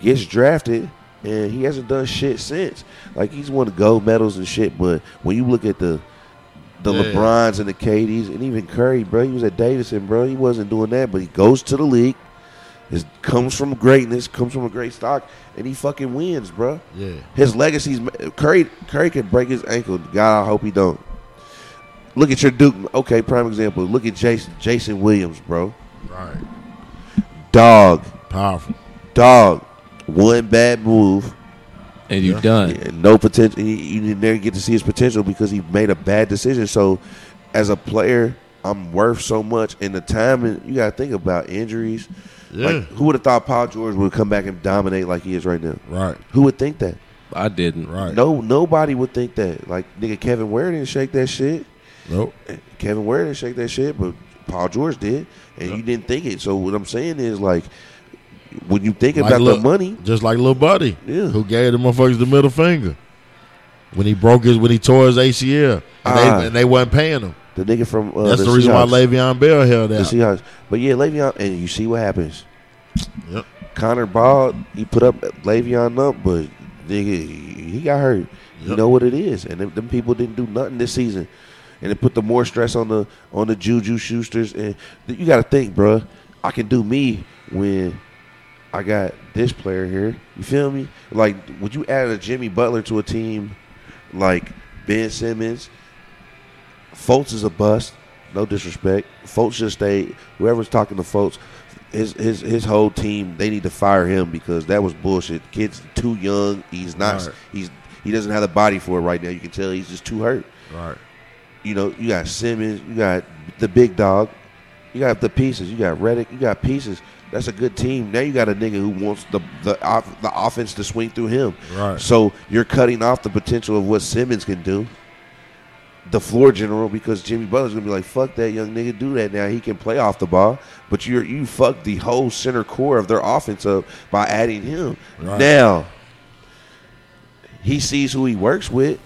gets drafted, and he hasn't done shit since. Like he's won the gold medals and shit, but when you look at the the
Yeah.
LeBrons and the KDs, and even Curry, bro, he was at Davidson, bro. He wasn't doing that, but he goes to the league. It comes from greatness, comes from a great stock, and he fucking wins, bro.
Yeah.
His legacy's Curry. Curry can break his ankle. God, I hope he don't. Look at your Duke. Okay, prime example. Look at Jason Jason Williams, bro.
Right.
Dog,
Powerful.
dog. One bad move,
and you're done.
and no potential. He, you didn't never get to see his potential because he made a bad decision. So, as a player, I'm worth so much. And the timing, you got to think about injuries.
Yeah.
Like, who would have thought Paul George would come back and dominate like he is right now?
Right.
Who would think that?
I didn't.
Right.
No, nobody would think that. Like nigga, Kevin Ware didn't shake that shit.
Nope.
Kevin Ware didn't shake that shit, but Paul George did, and you didn't think it. So what I'm saying is like, when you think
Like
about
Lil-
the money,
Just like little buddy,
Yeah.
who gave the motherfuckers the middle finger when he broke his when he tore his ACL and,
Ah.
they, and they wasn't paying him.
the nigga from uh,
That's the,
the
reason why Le'Veon Bell held
the. Seahawks. But yeah, Le'Veon, and you see what happens.
Yep.
Connor Ball, He put up Le'Veon up, but nigga, he got hurt. You know what it is, and them, them people didn't do nothing this season, and it put the more stress on the on the Juju Schusters. And you got to think, bruh, I can do me when I got this player here. You feel me? Like, would you add a Jimmy Butler to a team like Ben Simmons? Fultz is a bust. No disrespect. Fultz should stay. Whoever's talking to Fultz, his his his whole team, they need to fire him because that was bullshit. Kid's too young. He's not.
Right.
He's he doesn't have the body for it right now. You can tell he's just too hurt.
Right.
You know, you got Simmons, you got the big dog, you got the pieces, you got Redick, you got pieces. That's a good team. Now you got a nigga who wants the the off, the offense to swing through him.
Right.
So you're cutting off the potential of what Simmons can do. The floor general because Jimmy Butler's gonna be like, fuck that young nigga, do that now. He can play off the ball, but you're you fucked the whole center core of their offense up by adding him.
Right.
Now he sees who he works with.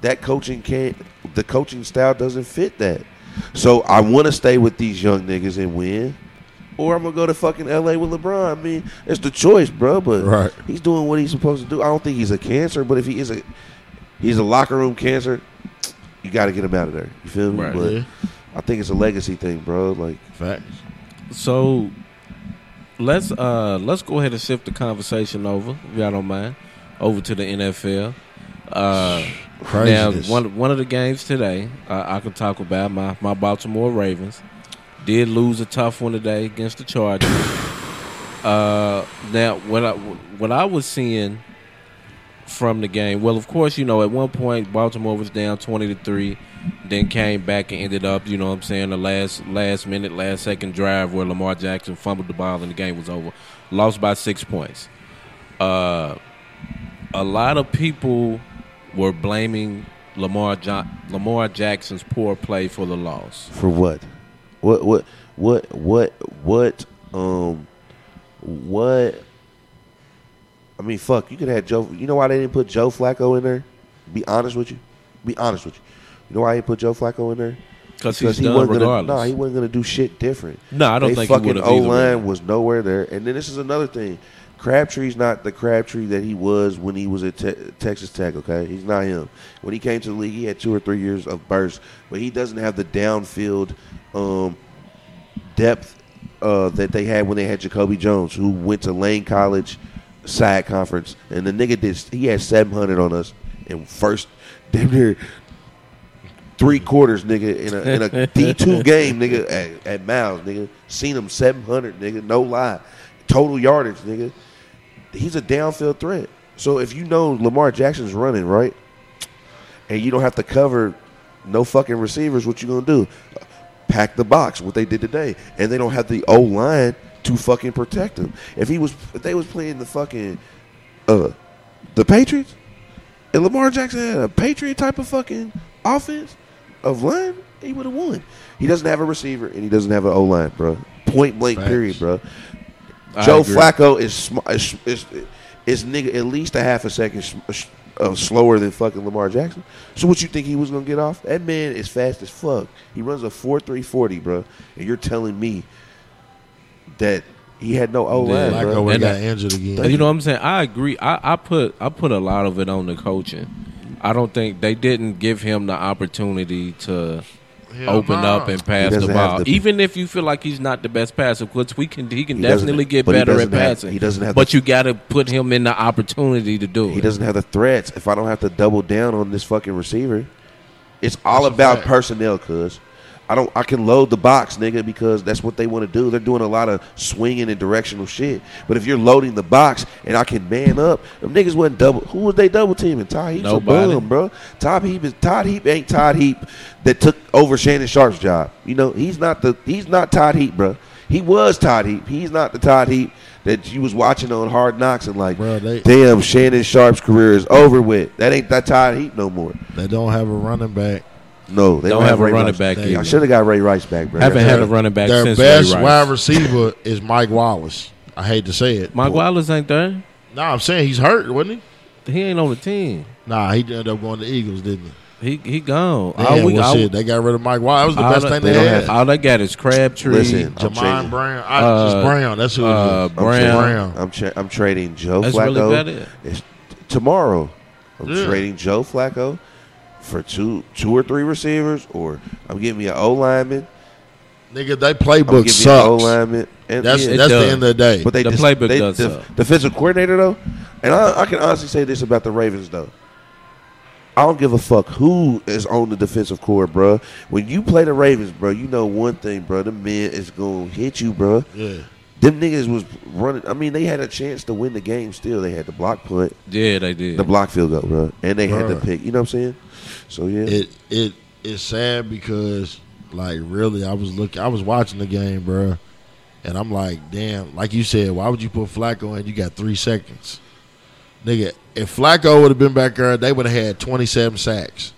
That coaching can't. The coaching style doesn't fit that. So I want to stay with these young niggas and win, or I'm gonna go to fucking LA with LeBron. I mean, it's the choice, bro. But
Right.
he's doing what he's supposed to do. I don't think he's a cancer, but if he is a, he's a locker room cancer. You got to get him out of there. You feel me?
Right.
But
Yeah.
I think it's a legacy thing, bro. Like
Facts.
So let's uh let's go ahead and shift the conversation over, if y'all don't mind, over to the NFL. Uh, now, one one of the games today, uh, I can talk about my my Baltimore Ravens did lose a tough one today against the Chargers. Uh, now, what I what I was seeing from the game, well, of course, you know, at one point Baltimore was down twenty to three, then came back and ended up, you know, what I'm saying the last last minute, last second drive where Lamar Jackson fumbled the ball and the game was over, lost by six points. Uh, a lot of people were blaming Lamar jo- Lamar Jackson's poor play for the loss.
for what? What? What? What? What? What? Um, what? I mean, fuck. You could have Joe. You know why they didn't put Joe Flacco in there? Be honest with you. Be honest with you. You know why they put Joe Flacco in there?
Because he's
he
done
wasn't gonna.
regardless.
No, he wasn't gonna do shit different.
No, I don't
they
think
fucking O line was nowhere there. And then this is another thing. Crabtree's not the Crabtree that he was when he was at te- Texas Tech. Okay, he's not him. When he came to the league, he had two or three years of burst, but he doesn't have the downfield um, depth uh, that they had when they had Jacoby Jones, who went to Lane College side conference, and the nigga did. He had seven hundred on us in first [LAUGHS] damn near three quarters, nigga, in a in a [LAUGHS] D two game, nigga, at, at Miles, nigga. Seen him seven hundred, nigga, no lie. Total yardage, nigga. He's a downfield threat. So if you know Lamar Jackson's running, right? And you don't have to cover no fucking receivers, what you gonna do? Pack the box, what they did today. And they don't have the O line to fucking protect him. If he was if they was playing the fucking uh the Patriots, and Lamar Jackson had a Patriot type of fucking offense of line, he would have won. He doesn't have a receiver and he doesn't have an O line, bro. Point blank,
Facts.
period, bro.
I
Joe
agree.
Flacco is, sm- is is is nigga at least a half a second sh- sh- uh, slower than fucking Lamar Jackson. So what you think he was gonna get off? That man is fast as fuck. He runs a four three forty, bro. And you're telling me that he had no O line,
Yeah.
Bro.
would
And
got
I-
injured again.
You know what I'm saying? I agree. I, I put I put a lot of it on the coaching. I don't think they didn't give him the opportunity to
Hell
open
nah.
up and pass the ball.
the-
Even if you feel like he's not the best passer, because we can he can
He
definitely get
but
better at
doesn't have-
passing.
he doesn't have
But
the-
you got to put him in the opportunity to do it.
He doesn't have the threats. If I don't have to double down on this fucking receiver, it's all
That's
about personnel. Cause I don't, I can load the box, nigga, because that's what they want to do. They're doing a lot of swinging and directional shit. But if you're loading the box and I can man up, them niggas wasn't double. Who was they double teaming? Todd Heap's
Nobody.
a bum, bro. Todd Heap is Todd Heap ain't Todd Heap that took over Shannon Sharpe's job. You know, he's not the he's not Todd Heap, bro. He was Todd Heap. He's not the Todd Heap that you was watching on Hard Knocks and like,
Bro, they-
damn, Shannon Sharpe's career is over with. That ain't that Todd Heap no more.
They don't have a running back.
No, they
Don't
don't,
have a
Ray
running
Rice.
back
They-
I should have got Ray Rice back, bro.
Haven't
That's
had a running back
Their
since
best
Ray
wide receiver is Mike Wallace. I hate to say it.
Mike Wallace ain't there.
No, I'm saying he's hurt, wasn't he?
He ain't on the team.
Nah, he ended up going to Eagles, didn't he?
He he gone.
Damn,
all we,
well,
all,
shit, they got rid of Mike Wallace. That was the best thing
they
they, had.
all they got is Crabtree.
Listen, I'm
Jamon. Brown. I,
Uh,
just Brown. That's who it
uh,
is.
I'm
Brown.
trading-
Brown.
I'm, tra- I'm trading Joe
That's
Flacco.
really about it.
It's tomorrow. I'm
Yeah.
trading Joe Flacco for two, two or three receivers, or I'm giving me an O lineman.
Nigga, they
I'm
playbook
giving you O
sucks.
lineman. And
That's
yeah,
that's
does.
the end of the day.
But they
The
dis-
playbook
they,
does
the
suck.
defensive coordinator though, and I, I can honestly say this about the Ravens though. I don't give a fuck who is on the defensive core, bro. When you play the Ravens, bro, you know one thing, bro. The man is gonna hit you, bro.
yeah.
Them niggas was running. I mean, they had a chance to win the game. Still, they had the block punt,
Yeah, they did.
the block field goal, bro, and they had the pick. You know what I'm saying? So yeah,
It it it's sad because like really I was looking I was watching the game, bro, and I'm like, damn, like you said, why would you put Flacco in? You got three seconds, nigga. If Flacco would have been back there, they would have had 27 sacks.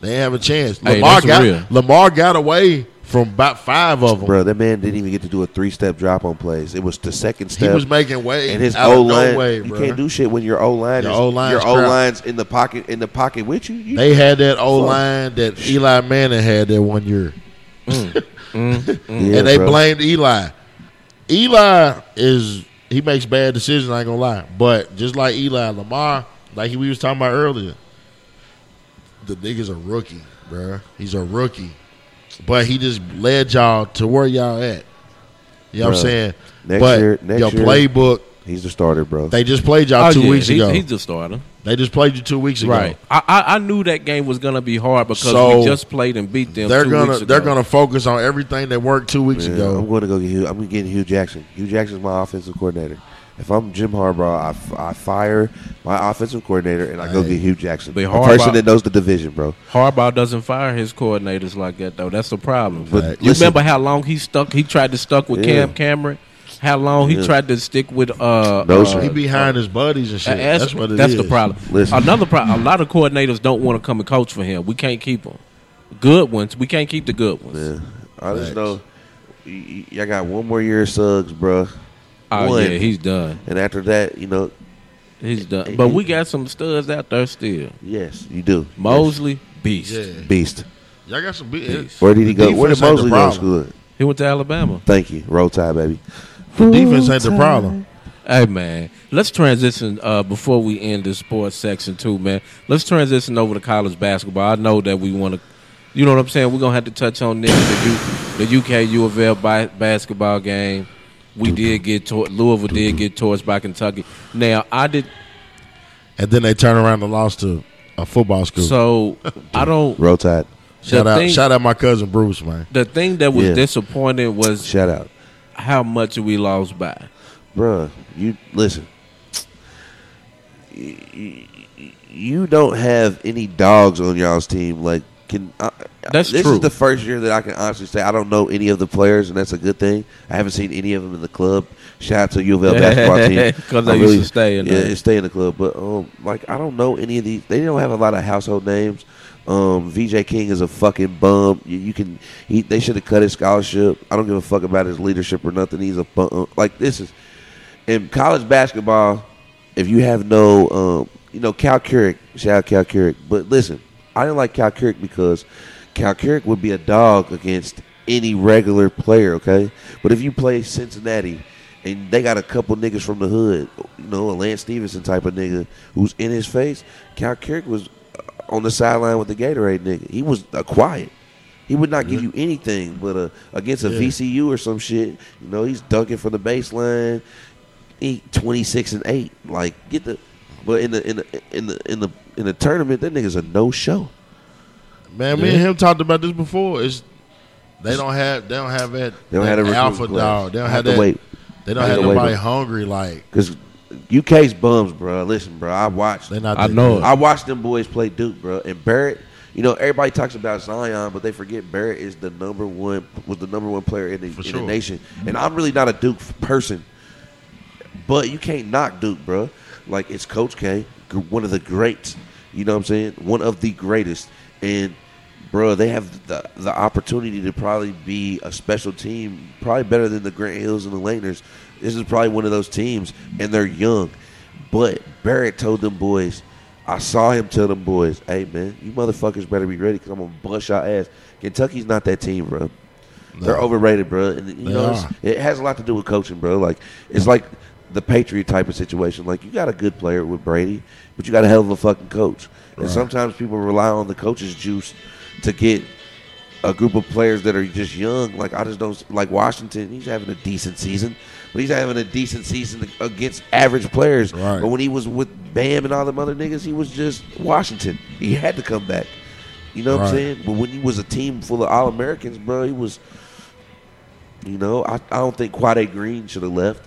They have a chance.
Hey,
Lamar
that's
got
real.
Lamar got away from about five of them.
bro, that man didn't even get to do a three step drop on plays. It was the second step.
he was making way
and his
out
O
of no
line,
way,
you can't do shit when your O line
Your
is
O-line's
your O line's in the pocket in the pocket with you. you
They had that O line that Eli Manning had that one year. Mm, mm, mm. [LAUGHS]
Yeah,
and they
bro.
blamed Eli. Eli is he makes bad decisions. I ain't gonna lie, but just like Eli, Lamar, like we was talking about earlier, the nigga's a rookie, bro. He's a rookie, but he just led y'all to where y'all at. You know what I'm saying?
next
but
year- next
your
year-
playbook,
He's the starter, bro.
they just played y'all
Oh,
two
yeah,
weeks
he-
ago.
He's the starter.
they just played you two weeks ago.
Right. I, I I knew that game was gonna be hard because
So,
we just played and beat them.
They're
two
gonna
weeks ago.
they're gonna focus on everything that worked two weeks
Yeah,
ago.
I'm going to go get Hue. I'm gonna get Hue Jackson. Hue Jackson's my offensive coordinator. If I'm Jim Harbaugh, I, f- I fire my offensive coordinator and I go
Hey.
get Hue Jackson,
But
a
Harbaugh-
person that knows the division, bro.
Harbaugh doesn't fire his coordinators like that though. That's the problem.
But
you
listen-
remember how long he stuck? He tried to stuck with
Yeah.
Cam Cameron. How long he
Yeah.
tried to stick with? uh
No,
uh,
sir.
he behind his buddies and shit.
That's,
That's, what it is.
that's the problem.
Listen.
Another problem. A lot of coordinators don't want to come and coach for him. We can't keep them. Good ones. We can't keep the good ones.
Yeah. I just
Facts.
know y- y- y'all got one more year of Suggs, bro.
Oh
One.
yeah, he's done.
And after that, you know,
He's done. But we got some studs out there still.
yes, you do.
Mosley, beast.
Yeah.
Beast.
Y'all got some big.
Beast.
Where did he go? Where did
Defense ain't the
Mosley go to school?
He went to Alabama.
Thank you. Roll Tide, baby.
The defense ain't the problem.
Hey man, let's transition uh, before we end the sports section too, man. Let's transition over to college basketball. I know that we want to, you know what I'm saying. We're gonna have to touch on this the, U, the UK U of L bi- basketball game. We did get to- Louisville did get torched by Kentucky. Now I did
And then they turn around and lost to a football school.
so I don't.
Roll Tide.
shout out,
thing-
shout out my cousin Bruce, man.
The thing that was
Yeah.
disappointing was
Shout out.
how much we lost by.
Bruh, you listen. You don't have any dogs on y'all's team. Like, can uh,
That's
this
true.
is the first year that I can honestly say I don't know any of the players, and that's a good thing. I haven't seen any of them in the club. Shout out to U of L [LAUGHS] basketball team
'Cause
I
they used to stay in
yeah,
there.
stay in the club. But um, like I don't know any of these. They don't have a lot of household names. Um, VJ King is a fucking bum. You, you can. He, they should have cut his scholarship. I don't give a fuck about his leadership or nothing. He's a bum. Like this is in college basketball, if you have no, um, you know, Cal Currick, shout out Cal Currick. But listen, I didn't like Cal Currick because Cal Currick would be a dog against any regular player, okay? But if you play Cincinnati and they got a couple niggas from the hood, you know, a Lance Stephenson type of nigga who's in his face, Cal Currick was on the sideline with the Gatorade nigga. He was uh, quiet. He would not give you anything but a against a
Yeah.
VCU or some shit. You know, he's dunking from the baseline. He twenty six and eight. Like get the, but in the in the in the in the in the tournament, that nigga's a no show.
Man, me and him talked about this before. It's they don't have they don't have that,
They don't
that
have a recruiting
alpha
class.
dog. They don't have
have
that.
wait.
They don't
I
have
have to wait,
nobody hungry like
Because UK's bums, bro. Listen, bro. I watched.
they not.
I know.
I watched them boys play Duke, bro. And Barrett, you know, everybody talks about Zion, but they forget Barrett is the number one was the number one player in the, in
sure.
the nation. And I'm really not a Duke person, but you can't knock Duke, bro. Like it's Coach K, one of the greats. You know what I'm saying? One of the greatest. And bro, they have the the opportunity to probably be a special team, probably better than the Grant Hills and the Laettners. This is probably one of those teams, and they're young. But Barrett told them boys, I saw him tell them boys, "Hey man, you motherfuckers better be ready because I'm gonna bust your ass." Kentucky's not that team, bro. They're overrated, bro. And you
They
know,
are.
it has a lot to do with coaching, bro. Like it's like the Patriot type of situation. Like you got a good player with Brady, but you got a hell of a fucking coach. And sometimes people rely on the coach's juice to get a group of players that are just young. Like I just don't like Washington. He's having a decent season, but he's having a decent season against average players.
Right.
But when he was with Bam and all them other niggas, he was just Washington. He had to come back. You know what I'm saying? But when he was a team full of All Americans, bro, he was. You know, I, I don't think Quade Green should have left.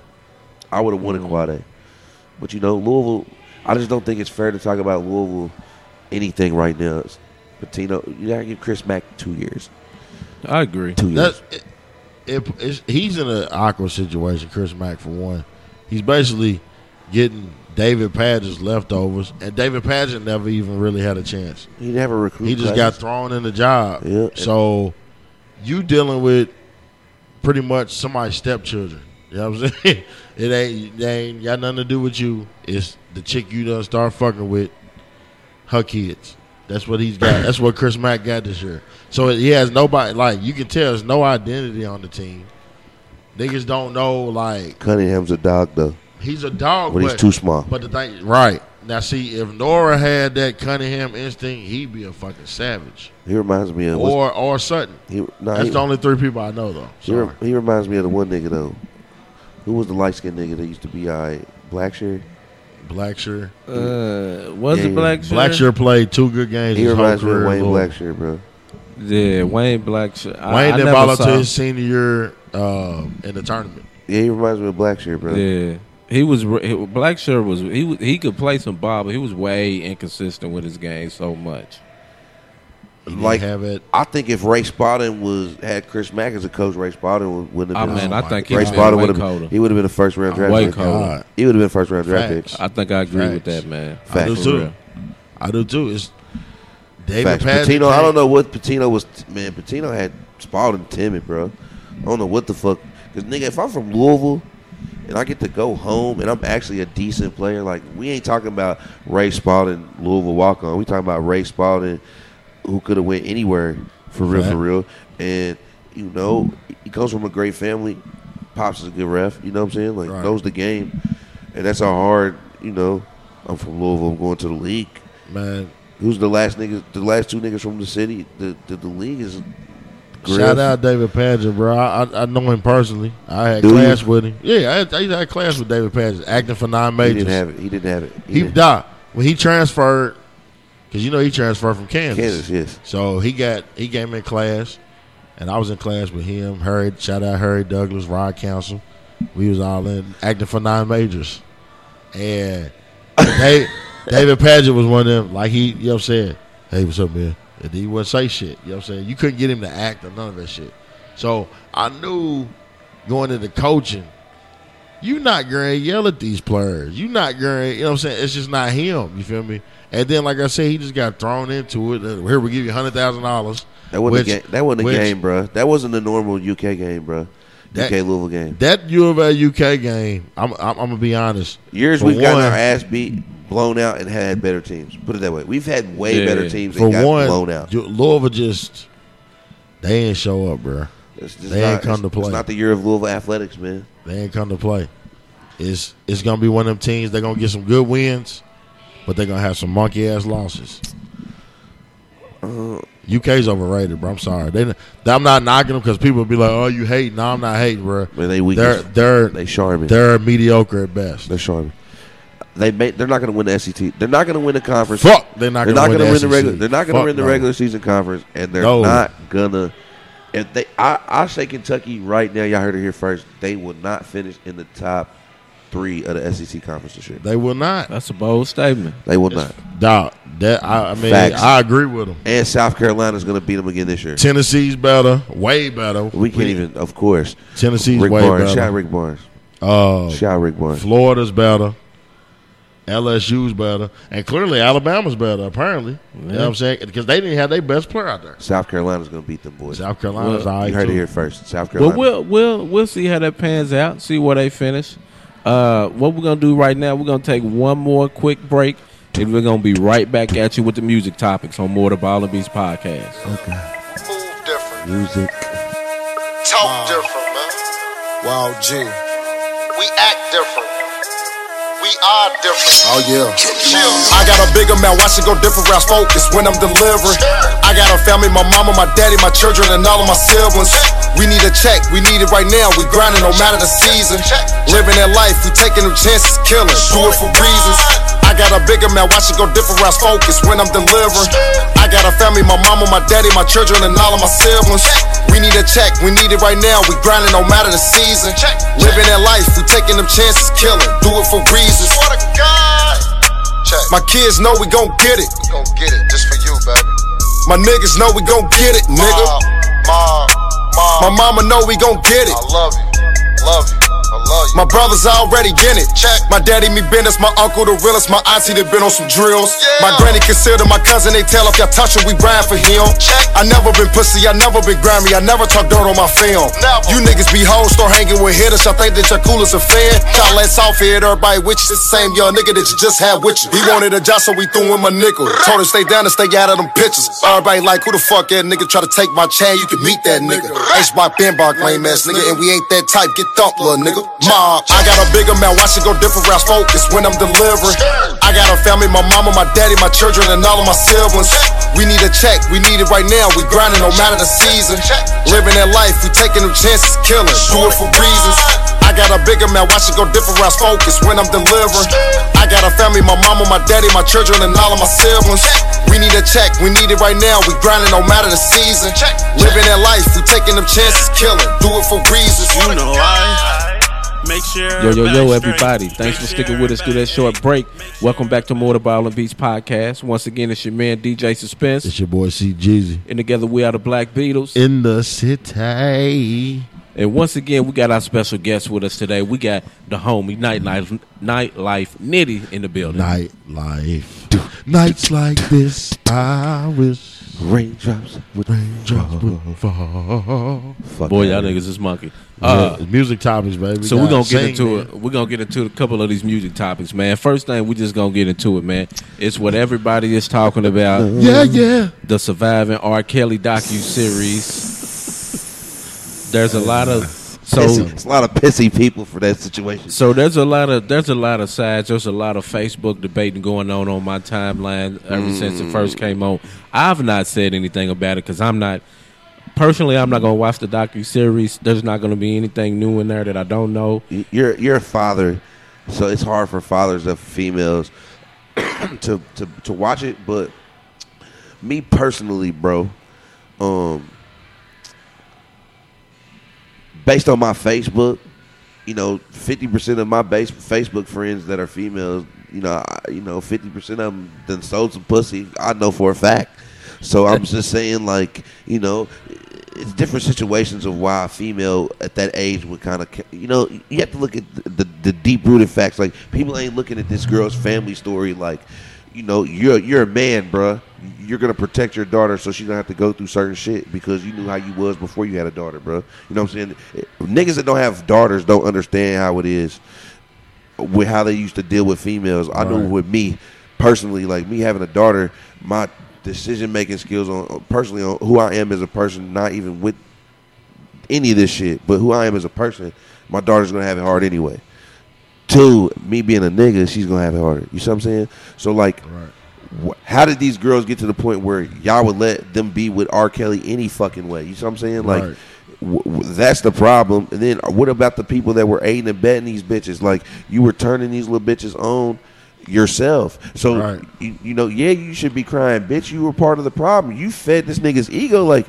I would have won wanted mm. Quade. But you know, Louisville. I just don't think it's fair to talk about Louisville anything right now. Pitino, you gotta give Chris Mack two years.
I agree.
Two years.
That, it, it's, he's in an awkward situation, Chris Mack, for one. He's basically getting David Padgett's leftovers, and David Padgett never even really had a chance.
He never recruited.
He just got thrown in the job.
Yeah.
So you dealing with pretty much somebody's stepchildren. You know what I'm [LAUGHS] saying? It ain't they ain't got nothing to do with you. It's the chick you done start fucking with, her kids. That's what he's got. That's what Chris Mack got this year. So he has nobody. Like you can tell, there's no identity on the team. Niggas don't know. Like
Cunningham's a dog though,
he's a dog,
but he's
but-
too small.
But the thing, right now, see if Nwora had that Cunningham instinct, he'd be a fucking savage.
He reminds me of
Or or Sutton.
he, nah,
That's
he,
the only three people I know though.
he, he reminds me of the one nigga though. Who was the light skinned nigga that used to be I Blackshear?
Blackshear.
Uh, was
Yeah,
it Black
Blackshear played two good games.
He
his whole
reminds me of. Wayne
Lord.
Blackshear, bro.
Yeah, Wayne Blackshear. I,
Wayne
I
didn't
never
ball to
saw-
his senior year um, in the tournament.
Yeah, he reminds me of Blackshear, bro.
Yeah, he was re- he- Blackshear was he he could play some ball, but he was way inconsistent with his game so much.
He didn't
Like-
have it.
I think if Ray Spalding was had Chris Mack as a coach, Ray Spalding would- wouldn't have been.
I mean, I think
Ray
was
Spalding would have
colder.
been. He would have been a first round draft
Way
pick.
colder.
He would have been a first round draft pick.
I think I agree with that, man.
I do too.
real.
I do too. It's David
Pitino, I don't know what Pitino was. Man, Pitino had Spalding timid, bro. I don't know what the fuck. Because nigga, if I'm from Louisville and I get to go home and I'm actually a decent player, like we ain't talking about Ray Spalding, Louisville walk on. We talking about Ray Spalding, who could have went anywhere for real,
Fact.
for real. And you know, he comes from a great family. Pops is a good ref. You know what I'm saying? Like
Right.
knows the game, and that's a hard. You know, I'm from Louisville. I'm going to the league.
man.
Who's the last niggas? The last two niggas from the city. The the, the league is. Griff.
Shout out David Padgett, bro. I, I I know him personally. I had class with him. Yeah, I had, I had class with David Padgett, acting for nine majors.
He didn't have it. He didn't have it. He,
He died when he transferred, because you know he transferred from Kansas.
Kansas, yes.
So he got he came in class, and I was in class with him. Harry, shout out Harry Douglas, Rod Council. We was all in acting for nine majors, and they, [LAUGHS] David Padgett was one of them. Like he, you know what I'm saying? Hey, what's up, man? And he wouldn't say shit. You know what I'm saying? You couldn't get him to act or none of that shit. So I knew going into coaching, you not going to yell at these players. You not going to, you know what I'm saying? It's just not him. You feel me? And then, like I said, he just got thrown into it. Uh, Here, we give you hundred thousand dollars.
That wasn't
Which-
a game. That wasn't a
which-
game, bro. That wasn't a normal UK game, bro.
That-
UK Louisville game.
That U of A UK game. I'm, I'm, I'm gonna be honest.
Years we've gotten our ass beat, blown out, and had better teams. Put it that way. We've had way
Yeah.
better teams
For
and got
one,
blown out.
Ju- Louisville just they ain't show up, bro.
It's just
they ain't
not,
come to play.
It's not the year of Louisville athletics, man.
They ain't come to play. It's it's gonna be one of them teams. They're gonna get some good wins, but they're gonna have some monkey ass losses.
Uh,
UK's overrated, bro. I'm sorry. They, I'm not knocking them because people be like, "Oh, you hate." No, I'm not hating, bro.
Man, they weak.
They're they're
they charming.
they're mediocre at best.
They're charming. They may, they're not going to win the SEC. They're not going to win the conference.
Fuck, they're not gonna
not
win the
win the regular. They're not going to win the regular season conference, and they're
No.
not gonna. If they, I, I say Kentucky right now. Y'all heard it here first. They will not finish in the top three of the SEC conference this year.
They will not.
That's a bold statement.
They will not.
Dog, that I, I mean,
Facts.
I agree with them.
And South Carolina's going to beat them again this year.
Tennessee's better, way better.
We can't even, of course.
Tennessee's
Rick
way
Barnes.
better.
Shout out Rick Barnes.
Uh,
Shout out Rick Barnes.
Florida's better. LSU's better, and clearly Alabama's better. Apparently, you know what I'm saying because they didn't have their best player out there.
South Carolina's going to beat them boys.
South Carolina's
Well,
all right
you heard
too.
it here first. South
Well,
Carolina.
we'll we'll we'll see how that pans out. See where they finish. Uh, what we're gonna do right now? We're gonna take one more quick break, and we're gonna be right back at you with the music topics on More the Ball and Beats podcast. Okay.
Move different.
Music.
Talk different, man.
Wow, G.
We act different. We are different.
Oh, yeah. I got a bigger mouth, watch it go different routes focus when I'm delivering. I got a family, my mama, my daddy, my children, and all of my siblings. We need a check, we need it right now. We grinding no matter the season. Living that life, we taking them chances, killing. Do it for reasons. I got a bigger man, watch it go different routes focus when I'm delivering. I got a family, my mama, my daddy, my children, and all of my siblings. We need a check, we need it right now. We grinding no matter the season. Living that life, we taking them chances, killing. Do it for reasons.
Swear to God. Check.
My kids know we gon' get it.
We gon' get it just for you, baby.
My niggas know we gon' get it, nigga.
Mom, mom, mom.
My mama know we gon' get it.
I love you. Love you.
My brothers already in it. Check. My daddy, me business, my uncle, the realest. My auntie, they been on some drills. My granny consider my cousin, they tell if y'all touch him, we ride for him. I never been pussy, I never been grimy, I never talk dirt on my film. You niggas be hoes, start hanging with hitters. I think that you're cool as a fan. Y'all let soft head, everybody with you. It's the same young nigga that you just had with you. He wanted a job, so we threw him a nickel. Told him stay down and stay out of them pictures. Everybody like, who the fuck that nigga try to take my chain? You can meet that nigga. H by Benbar, lame ass nigga, and we ain't that type. Get thumped, little nigga. Mob, I got a bigger mouth, watch it go different routes. Focus when I'm delivering. I got a family, my mama, my daddy, my children, and all of my siblings. We need a check, we need it right now. We grinding no matter the season. Living that life, we taking them chances, killing. Do it for reasons. I got a bigger mouth, watch it go different routes. Focus when I'm delivering. I got a family, my mama, my daddy, my children, and all of my siblings. We need a check, we need it right now. We grinding no matter the season. Living that life, we taking them chances, killing. Do it for reasons.
You know I make sure.
Yo, yo, yo, everybody. Thanks for sticking with us through that short break. Welcome back to More to Ball and Beats podcast. Once again, it's your man, DJ Suspense.
It's your boy C Jeezy.
And together we are the Black Beatles.
In the city.
And once again, we got our special guest with us today. We got the homie Nightlife, Nightlife Knitti in the building.
Nightlife. Nights like this, I wish
Raindrops would
raindrops would fall.
Fuck
Boy, y'all niggas is monkey.
Uh, music topics, baby.
so we're gonna get into
man.
it. We're gonna get into a couple of these music topics, man. First thing, we just gonna get into it, man. It's what everybody is talking about.
Yeah, yeah.
the surviving R. Kelly docu series. There's a lot of so
Pissy- it's a lot of pissy people for that situation.
so there's a lot of there's a lot of sides. There's a lot of Facebook debating going on on my timeline ever since it first came on. I've not said anything about it because I'm not personally. I'm not gonna watch the docu series. There's not gonna be anything new in there that I don't know.
You're you're a father, so it's hard for fathers of females [COUGHS] to to to watch it. But me personally, bro, um, based on my Facebook, you know, fifty percent of my base Facebook friends that are females, you know, I, you know, fifty percent of them done sold some pussy. I know for a fact. So I'm just saying, like, you know, it's different situations of why a female at that age would kind of, you know, you have to look at the, the, the deep rooted facts. Like, people ain't looking at this girl's family story like, you know, you're you're a man, bruh. You're gonna protect your daughter so she don't have to go through certain shit because you knew how you was before you had a daughter, bruh. You know what I'm saying? Eh, niggas that don't have daughters don't understand how it is with how they used to deal with females. I know with me personally, like me having a daughter, my decision making skills on personally on who I am as a person, not even with any of this shit, but who I am as a person, my daughter's gonna have it hard anyway. Two, me being a nigga, she's gonna have it harder. You see what I'm saying? So like, wh- how did these girls get to the point where y'all would let them be with R. Kelly any fucking way? You see what I'm saying? Like,
Right.
w- w- that's the problem. And then uh, what about the people that were aiding and betting these bitches? Like, you were turning these little bitches on yourself. So
Right.
you, you know, yeah, you should be crying, bitch. You were part of the problem. You fed this nigga's ego. Like,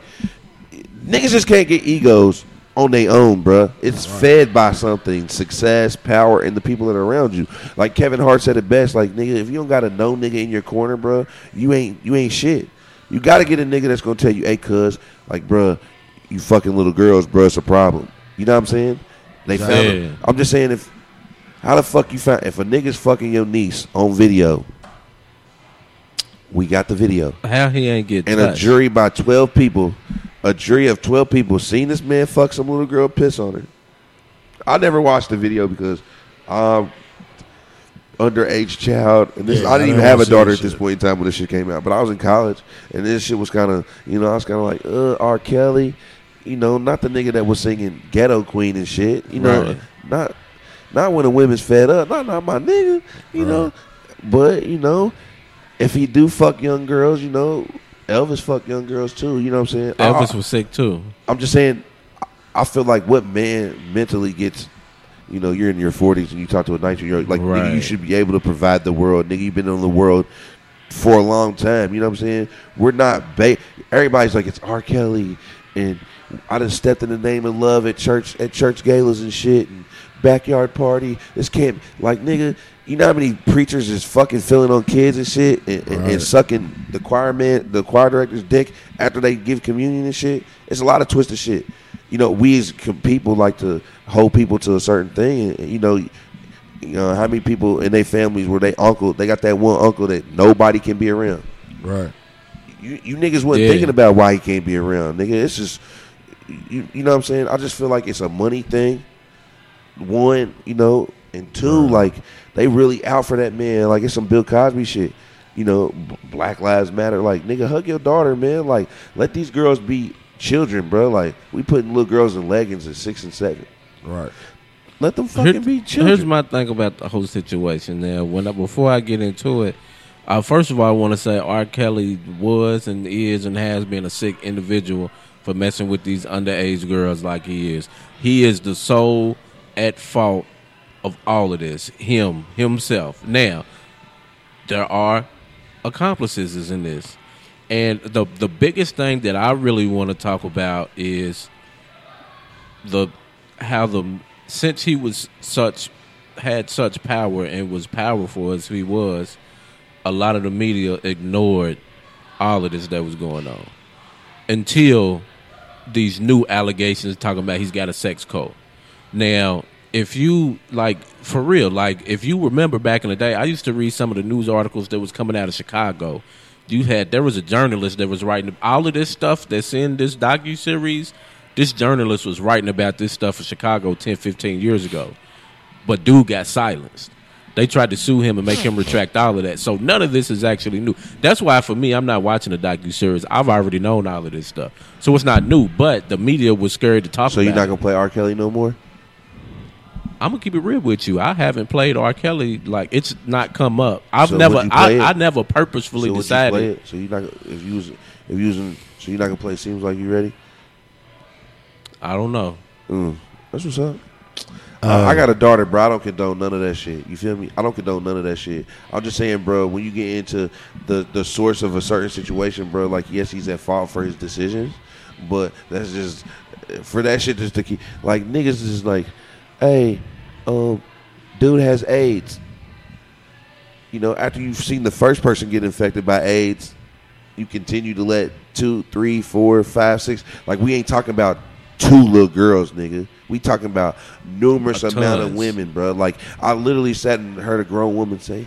niggas just can't get egos on their own, bruh. It's fed by something, success, power, and the people that are around you. Like Kevin Hart said it best, like nigga, if you don't got a no nigga in your corner, bruh, you ain't you ain't shit. You got to get a nigga that's gonna tell you, hey, cuz, like, bruh, you fucking little girls, bruh, it's a problem. You know what I'm saying? They found.
Yeah.
it. I'm just saying, if how the fuck you found if a nigga's fucking your niece on video, we got the video
How he ain't get
and a jury by 12 people, a jury of 12 people seen this man fuck some little girl piss on her. I never watched the video because I'm underage child, and this
Yeah,
I
I
didn't even have a daughter at this
shit.
point in time when this shit came out. But I was in college, and this shit was kind of, you know, I was kind of like, uh, R. Kelly, you know, not the nigga that was singing Ghetto Queen and shit, you know,
Right.
not not when the women's fed up, not not my nigga, you know, but you know, if he do fuck young girls, you know, Elvis fuck young girls too. You know what I'm saying?
Elvis
I,
was sick too.
I'm just saying. I feel like what man mentally gets. You know, you're in your 40s and you talk to a 19 year old. Like, nigga, you should be able to provide the world. Nigga, you've been in the world for a long time. You know what I'm saying? We're not. Ba- Everybody's like, it's R. Kelly. And I just stepped in the name of love at church at church galas and shit. And backyard party. This can't. Like, nigga, you know how many preachers is fucking filling on kids and shit and, and, and sucking the choir man, the choir director's dick after they give communion and shit? It's a lot of twisted shit. you know, we as people like to hold people to a certain thing. And, you know, you know how many people in their families where they uncle they got that one uncle that nobody can be around.
Right.
You, you niggas wasn't
Yeah.
thinking about why he can't be around, nigga. It's just you, you know what I'm saying. I just feel like it's a money thing. One, you know, and two, like they really out for that man. Like it's some Bill Cosby shit. You know, B- Black Lives Matter. Like nigga, hug your daughter, man. Like let these girls be children, bro. Like we putting little girls in leggings at six and seven.
Right.
Let them fucking
Here-
be children.
Here's my thing about the whole situation. Now, when I, before I get into it, uh, first of all, I want to say R. Kelly was and is and has been a sick individual for messing with these underage girls like he is. He is the sole at fault of all of this. Him himself. Now, there are accomplices in this, and the the biggest thing that I really want to talk about is the how the since he was such had such power and was powerful as he was, a lot of the media ignored all of this that was going on until these new allegations talking about he's got a sex cult. Now, if you like for real, like if you remember back in the day, I used to read some of the news articles that was coming out of Chicago. You had there was a journalist that was writing all of this stuff that's in this docu series. This journalist was writing about this stuff in Chicago 10, 15 years ago. But dude got silenced. They tried to sue him and make him hmm. retract all of that. So none of this is actually new. That's why for me, I'm not watching the docu series. I've already known all of this stuff, so it's not new. But the media was scared to talk.
so
about
you're not gonna play R. Kelly no more?
I'm gonna keep it real with you. I haven't played R. Kelly like it's not come up. I've
So
never, I. I never purposefully
so would you
decided.
So you not if you was if you was in, so you're not gonna play. Seems like you ready.
I don't know.
Mm, that's what's up.
Uh,
I, I got a daughter, bro. I don't condone none of that shit. You feel me? I don't condone none of that shit. I'm just saying, bro. When you get into the the source of a certain situation, bro, like yes, he's at fault for his decisions, but that's just for that shit just to keep like niggas is like, hey, um, dude has AIDS. You know, after you've seen the first person get infected by AIDS, you continue to let two, three, four, five, six. Like we ain't talking about two little girls, nigga. We talking about numerous
A
amount of women, bro. Like I literally sat and heard a grown woman say.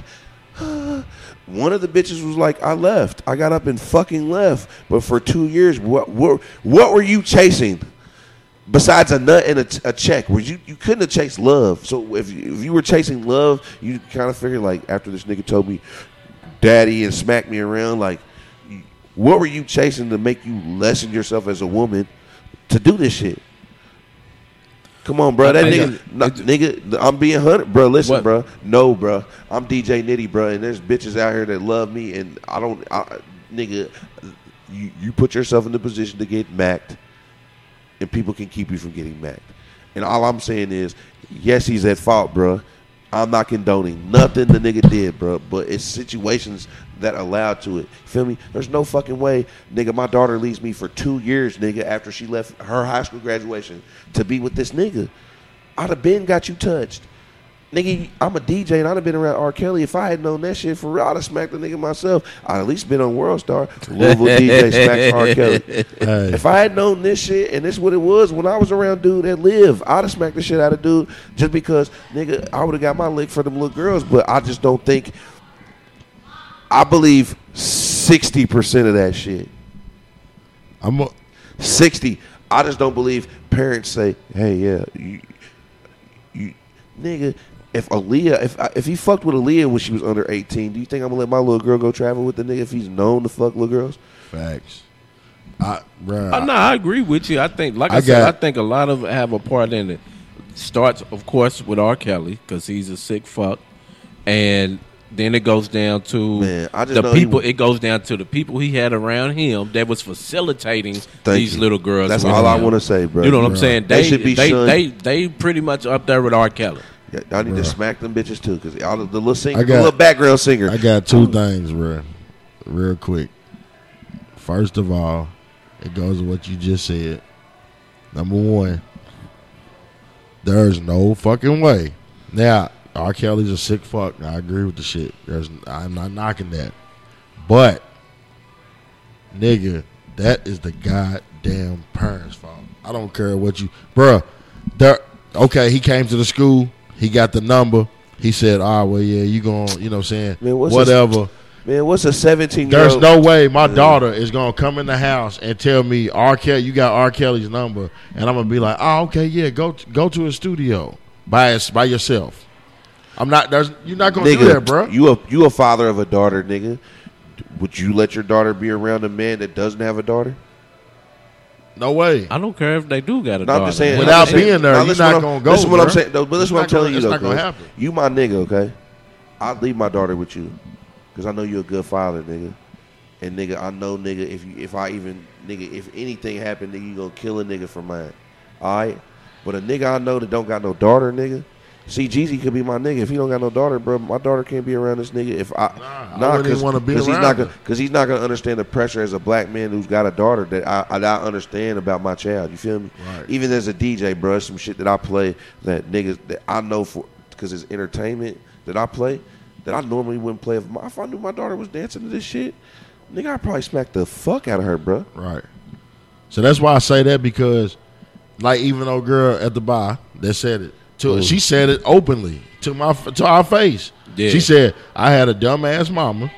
[SIGHS] One of the bitches was like, "I left. I got up and fucking left." But for two years, what what what were you chasing? Besides a nut and a, a check, where you you couldn't have chased love. So if you, if you were chasing love, you kind of figured like after this nigga told me, "Daddy," and smacked me around, like what were you chasing to make you lessen yourself as a woman to do this shit? Come on, bro. That nigga, no, nigga, I'm being hundred, bro. Listen,
What-
bro. No, bro. I'm DJ Knitti, bro, and there's bitches out here that love me, and I don't, I, nigga. You you put yourself in the position to get macked, and people can keep you from getting macked. And all I'm saying is, yes, he's at fault, bro. I'm not condoning nothing the nigga did, bro. But it's situations that allowed to it. Feel me? There's no fucking way, nigga. My daughter leaves me for two years, nigga, after she left her high school graduation to be with this nigga. I'd have been got you touched. Nigga, I'm a DJ and I'd have been around R. Kelly. If I had known that shit for real, I'd have smacked the nigga myself. I'd at least been on World Star. Louisville DJ [LAUGHS] smacks R. Kelly.
Hey.
If I had known this shit and this what it was when I was around dude that lived, I'd have smacked the shit out of dude just because nigga I would have got my lick for them little girls. But I just don't think I believe sixty percent of that shit.
I'm a,
Sixty. I just don't believe parents say, "Hey, yeah, you, you, nigga." If Aaliyah, if I, if he fucked with Aaliyah when she was under eighteen, do you think I'm gonna let my little girl go travel with the nigga if he's known to fuck little girls?
facts. I, bruh,
no, I agree with you. I think, like I,
I
said, I think a lot of it have a part in it. Starts, of course, with R. Kelly because he's a sick fuck, and then it goes down to
Man, I just
the
know he
people.
was-
it goes down to the people he had around him that was facilitating these
you.
little girls.
That's
with
all I wanna say, bro.
You know what I'm saying?
They
They
should be
they, they they pretty much up there with R. Kelly.
Y'all need to smack them bitches too, because all of the little singer,
I
the little background singer.
I got two things, bro. Real quick. First of all, it goes with what you just said. Number one, there's no fucking way. Now, R. Kelly's a sick fuck. I agree with the shit. There's, I'm not knocking that. But, nigga, that is the goddamn parents' fault. I don't care what you, bruh. There, okay, he came to the school. He got the number. He said, "Ah, well, yeah, you going, you know, what I'm saying
Man,
whatever."
Man, what's a 17
There's no way my daughter is gonna come in the house and tell me R. Kelly, you got R. Kelly's number, and I'm gonna be like, "Oh, okay, yeah, go go to his studio by by yourself." I'm not. There's you're not gonna
nigga,
do that, bro.
You a you a father of a daughter, nigga. Would you let your daughter be around a man that doesn't have a daughter?
No way.
I don't care if they do got a
No,
daughter.
I'm just saying.
Without
I'm just saying-
being there, you're not gonna go,
Listen what I'm saying. No, but
It's
listen what I'm telling
gonna-
you,
it's
though.
not gonna happen.
You my nigga, okay? I'd leave my daughter with you, cause I know you're a good father, nigga. And nigga, I know, nigga, if you, if I even, nigga, if anything happened, nigga, you gonna kill a nigga for mine. All right. But a nigga I know that don't got no daughter, nigga. See, Jeezy could be my nigga. If he don't got no daughter, bro, my daughter can't be around this nigga. If I,
I
nah,
wouldn't
cause,
wanna be
'cause he's
around
not gonna, cause he's not gonna understand the pressure as a black man who's got a daughter that I, I, I understand about my child. You feel me?
Right.
Even as a DJ, bro, some shit that I play that niggas that I know for because it's entertainment that I play that I normally wouldn't play if, my, if I knew my daughter was dancing to this shit. Nigga, I'd probably smack the fuck out of her, bro.
Right. So that's why I say that because, like, even old girl at the bar that said it, to, she said it openly to my to our face.
Yeah.
She said I had a dumbass mama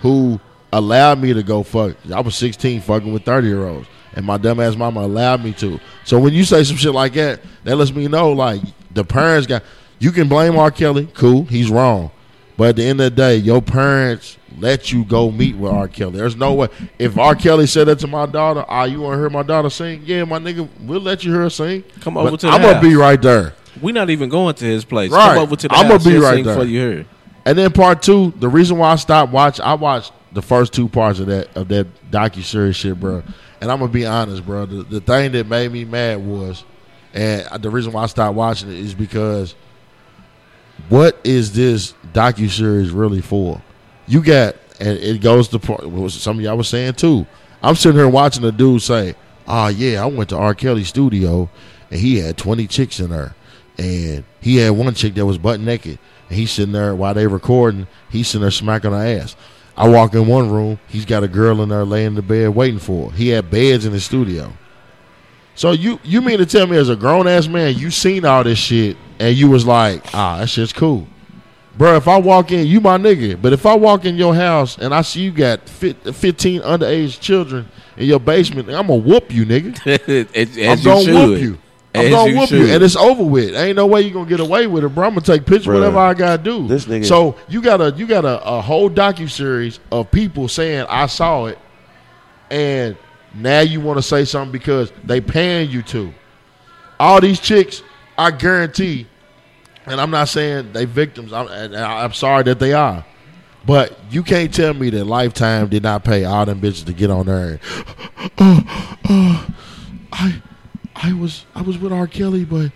who allowed me to go fuck. I was 16 fucking with 30 year olds, and my dumbass mama allowed me to. So when you say some shit like that, that lets me know like the parents got. You can blame R. Kelly, cool, he's wrong, but at the end of the day, your parents let you go meet with R. Kelly. There's no way. If R. Kelly said that to my daughter, ah, you want to hear my daughter sing? Yeah, my nigga, we'll let you hear her sing.
Come over to the
I'm gonna be right there.
We not even going to his place.
Right.
Come over to the
I'ma be
He'll
right
sing
there.
for you here.
And then part two, the reason why I stopped watching, I watched the first two parts of that of that docu series shit, bro. And I'm gonna be honest, bro. The, the thing that made me mad was, and the reason why I stopped watching it is because, what is this docu series really for? You got, and it goes to part. What some of y'all was saying too. I'm sitting here watching a dude say, "Oh yeah, I went to R. Kelly's studio, and he had 20 chicks in there, and he had one chick that was butt naked, and he's sitting there while they recording. He's sitting there smacking her ass. I walk in one room, he's got a girl in there laying in the bed waiting for. Her. He had beds in his studio. So you you mean to tell me as a grown ass man you seen all this shit and you was like, ah, that shit's cool. Bro, if I walk in, you my nigga. But if I walk in your house and I see you got 15 underage children in your basement, I'm gonna whoop you, nigga. [LAUGHS]
as,
I'm gonna
you
whoop you. I'm gonna
you
whoop you, and it's over with. Ain't no way you are gonna get away with it, bro. I'm gonna take pictures,
Bruh,
whatever I gotta do.
this nigga-
So you got a you got a, a whole docu series of people saying I saw it, and now you want to say something because they paying you to. All these chicks, I guarantee, and I'm not saying they victims. I'm, I'm sorry that they are. But you can't tell me that Lifetime did not pay all them bitches to get on there. And, [GASPS] [GASPS] I, I was I was with R. Kelly, but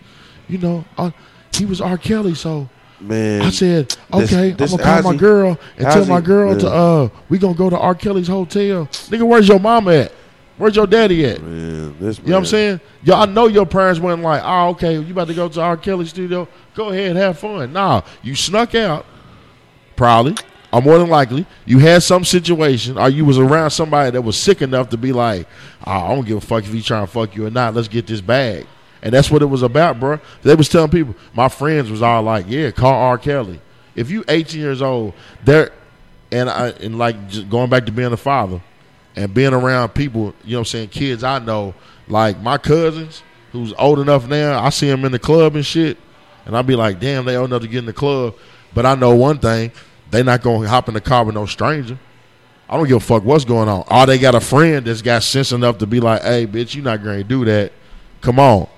you know, uh, he was R. Kelly, so
Man,
I said, okay,
this-
I'm gonna call my girl and tell my girl to uh, we gonna go to R. Kelly's hotel. Nigga, where's your mama at? Where's your daddy at?
man, this
You know what I'm saying? Yo, I know your parents weren't like, oh, okay, you about to go to R. Kelly studio? Go ahead, have fun. Nah, you snuck out, probably, or more than likely, you had some situation, or you was around somebody that was sick enough to be like, oh, I don't give a fuck if he trying to fuck you or not. Let's get this bag. And that's what it was about, bro. They was telling people, my friends was all like, yeah, call R. Kelly. If you 18 years old, there, and I and like just going back to being a father, and being around people, you know what I'm saying, kids I know, like my cousins who's old enough now, I see them in the club and shit, and I'll be like, damn, they old enough to get in the club. But I know one thing, they not gonna hop in the car with no stranger. I don't give a fuck what's going on. Or they got a friend that's got sense enough to be like, hey, bitch, you not gonna do that. Come on.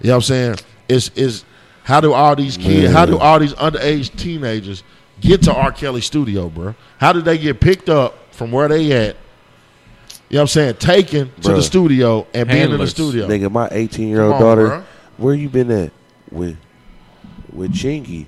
You know what I'm saying? It's is how do all these kids, how do all these underage teenagers get to R. Kelly studio, bro? How did they get picked up from where they at? You know what I'm saying? Taken to the studio and being in the studio.
Nigga, my 18 year old daughter,
bruh.
where you been at? With with Chingy.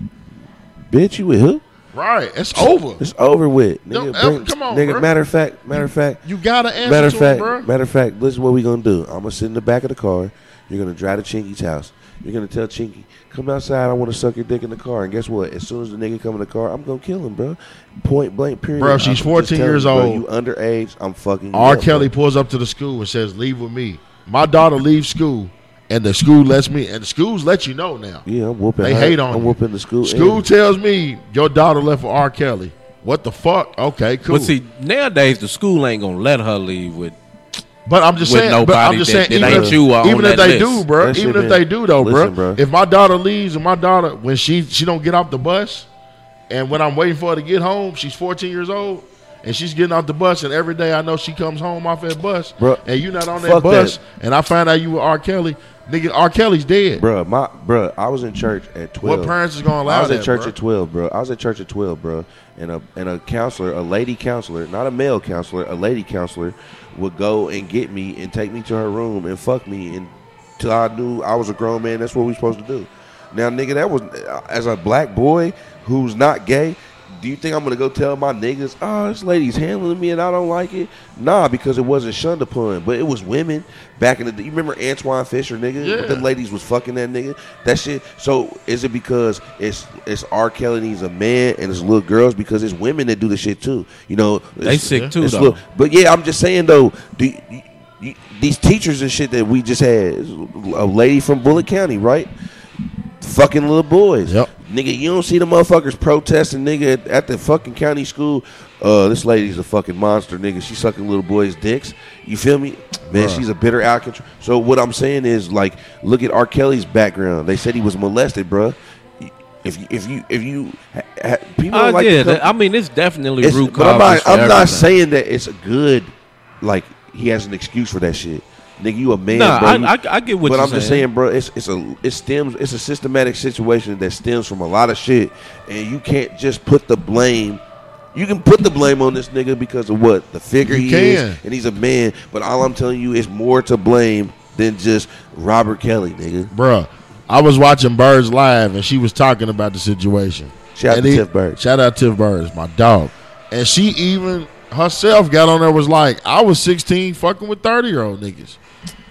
Bitch, you with who?
Right. It's over.
It's over with. Nigga,
ever- come on,
nigga,
bruh.
matter of fact, matter of fact,
You gotta answer
matter of
to
fact,
him, bro.
matter of fact, this is what we gonna do. I'm gonna sit in the back of the car. You're gonna drive to Chingy's house. You're gonna tell Chingy, come outside. I want to suck your dick in the car. And guess what? As soon as the nigga come in the car, I'm gonna kill him, bro. Point blank. Period.
Bro, she's 14
telling
years
bro,
old.
You underage. I'm fucking.
R.
up,
Kelly
bro.
pulls up to the school and says, "Leave with me." my daughter leaves school and the school lets me and the schools let you know now.
Yeah, I'm whooping.
They
her.
hate on
I'm
you.
whooping the school.
School
and-
tells me your daughter left for R. Kelly. What the fuck? Okay, cool.
But see, nowadays the school ain't gonna let her leave with.
But I'm just saying. but I'm just
that-
saying.
that
even if,
you on
even if they
list.
do, bro.
That shit
Even if
been-
they do, though,
Listen,
bro.
bro.
If my daughter leaves and my daughter when she she don't get off the bus, and when I'm waiting for her to get home, she's 14 years old. And she's getting off the bus, and every day I know she comes home off that bus,
Bruh,
and you not on that bus,
that.
and I find out you were R. Kelly, nigga. R. Kelly's dead.
Bruh, my bruh, I was in church at twelve.
What parents is gonna allow
I was
that,
at church
bruh?
at twelve, bro. I was at church at twelve, bro. And a and a counselor, a lady counselor, not a male counselor, a lady counselor, would go and get me and take me to her room and fuck me until I knew I was a grown man. That's what we supposed to do. Now, nigga, that was uh, as a black boy who's not gay. Do you think I'm gonna go tell my niggas, oh, this lady's handling me and I don't like it? Nah, because it wasn't shunned upon, but it was women back in the day. You remember Antwone Fisher, nigga?
Yeah.
The ladies was fucking that nigga. That shit. So is it because it's it's R. Kelly and he's a man and it's little girls because it's women that do the shit too? You know,
They sick too, though.
little- but yeah, I'm just saying though. Do you- you- these teachers and shit that we just had, a lady from Bullitt County, right? Fucking little boys.
Yep.
Nigga, you don't see the motherfuckers protesting, nigga, at, at the fucking county school. Uh, this lady's a fucking monster, nigga. She's sucking little boys' dicks. You feel me? Man,
Bruh.
she's a bitter outcast. So what I'm saying is, like, look at R. Kelly's background. They said he was molested, bruh. If you, if you, if you, ha, ha, people
I
don't like
get
to come-
I mean, it's definitely
it's-
root
but I'm not, I'm not saying that it's a good, like, he has an excuse for that shit. Nigga, you a man,
Nah,
bro.
I- I- I get what
But
you're
I'm just
saying.
saying, bro. It's it's a it stems it's a systematic situation that stems from a lot of shit, and you can't just put the blame. You can put the blame on this nigga because of what the figure
You
he
can.
is, and he's a man. But all I'm telling you is more to blame than just Robert Kelly, nigga.
Bruh, I was watching Birds live and she was talking about the situation.
Shout out to
he-
Tiff Birds.
Shout out Tiff Birds, my dog. And she even herself got on there was like, I was 16 fucking with 30 year old niggas.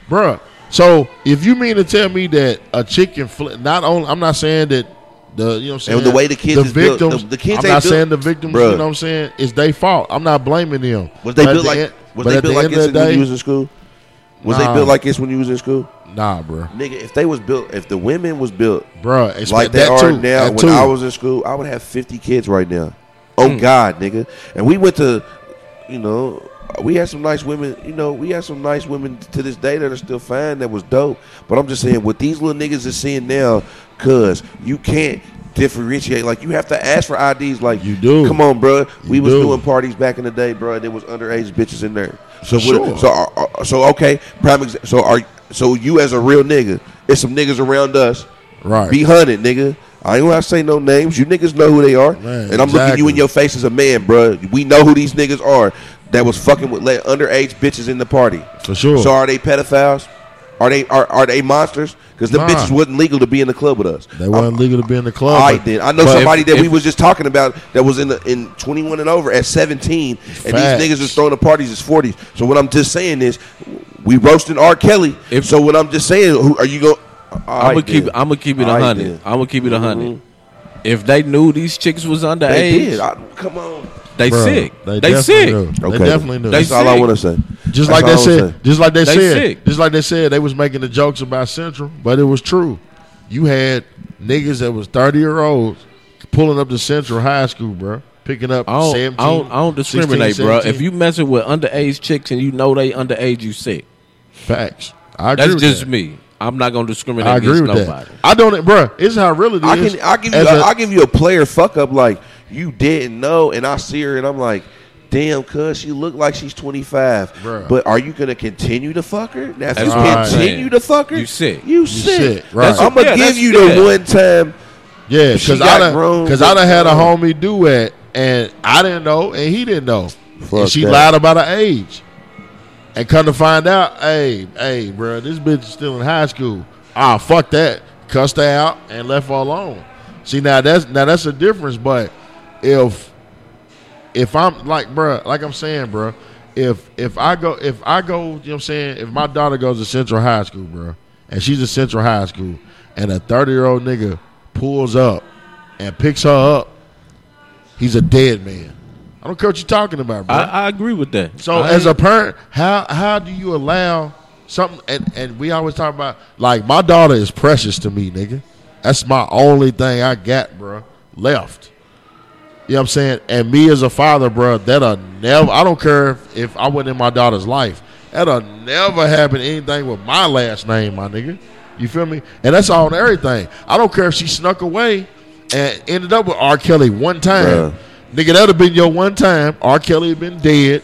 Bruh. So if you mean to tell me that a chicken fl- not only I'm not saying that the you know what I'm saying
And the way the kids is built-
victims
the- the kids
I'm not
built-
saying the victims
Bruh.
you know what I'm saying it's their fault. I'm not blaming them.
Was they
But
built
the
like
end-
was they
at the
built like this
of
when
day-
you was in school? Was they built like this when you was in school?
Nah, bro.
Nigga, if they was built, if the women was built,
Bruh, it's
like they
that
are
too,
now.
that
When
too.
I was in school, I would have fifty kids right now. Oh
Hmm.
God, nigga! And we went to, you know, we had some nice women. You know, we had some nice women to this day that are still fine. That was dope. But I'm just saying, what these little niggas are seeing now, cause you can't differentiate. Like you have to ask for IDs. Like you
do.
Come on, bro. We
You
was
do.
doing parties back in the day, bro. And there was underage bitches in there. So what,
sure.
so are, are- so okay. Prime exa- so are so you as a real nigga? It's some niggas around us.
Right.
Be hunted, nigga. I ain't gonna say no names. You niggas know who they are,
Man,
and I'm looking you in your face as a man, bro. We know who these niggas are that was fucking with let underage bitches in the party.
For sure.
So are they pedophiles? Are they are, are they monsters? Because the
Nah.
bitches wasn't legal to be in the club with us.
They weren't uh, legal to be in the club.
I did. I know somebody
if-
that we was just talking about that was in the in 21 and over at 17, and
Facts.
these niggas is throwing the parties as 40s. So what I'm just saying is, we roasting R. Kelly. If, so what I'm just saying, who are you going?
I'm gonna keep. I'm gonna keep it a hundred. I'm gonna keep it a 100 If they knew these chicks was underage,
They did. I, come on.
They
Bruh,
sick.
They,
They,
definitely
sick.
Knew. They
Okay.
definitely knew.
They
That's all I
sick.
want to say.
Just
That's
like they
all I wanna
said,
say.
just like they,
They
said,
sick.
just like they said, they was making the jokes about Central, but it was true. You had niggas that was thirty year olds pulling up to Central High School, bro, picking up
I don't,
17,
I don't, I don't
16,
discriminate, bro. If you messing with underage chicks and you know they underage, you sick.
facts, I agree
That's
with
just
that.
me. I'm not gonna discriminate
I agree
against
with
nobody.
that. I don't, bro. It's how real it is.
I can I give you
As
I
a-
I give you a player fuck up like you didn't know, and I see her and I'm like, damn, cuz she look like she's 25.
Bruh.
But are you gonna continue to fuck her? Now, if
That's
you
I'm
continue to fuck her,
You sick.
You
You
sick.
sick, right.
I'm gonna
Yeah,
give you the one time.
Yeah, because I
grown,
because I done had a homie do it, and I didn't know, and he didn't know,
Fuck
and she
that.
lied about her age, and come to find out, hey, hey, bro, this bitch is still in high school. Ah, fuck that, cussed her out and left her alone. See now that's now that's a difference, but if if I'm like, bro, like I'm saying, bro, if if I go if I go, you know what I'm saying, if my daughter goes to Central High School, bro, and she's at Central High School, and a 30 year old nigga pulls up and picks her up, he's a dead man. I don't care what you're talking about, bro.
I, I agree with that.
so
I
as a parent, how how do you allow something, and and we always talk about like my daughter is precious to me, nigga. That's my only thing I got, bro. Left. You know what I'm saying? And me as a father, bro, that'll never. I don't care if, if I went in my daughter's life. That'll never happen anything with my last name, my nigga. You feel me? And that's on everything. I don't care if she snuck away and ended up with R. Kelly one time.
Bruh.
Nigga, that'd have been your one time. R. Kelly had been dead,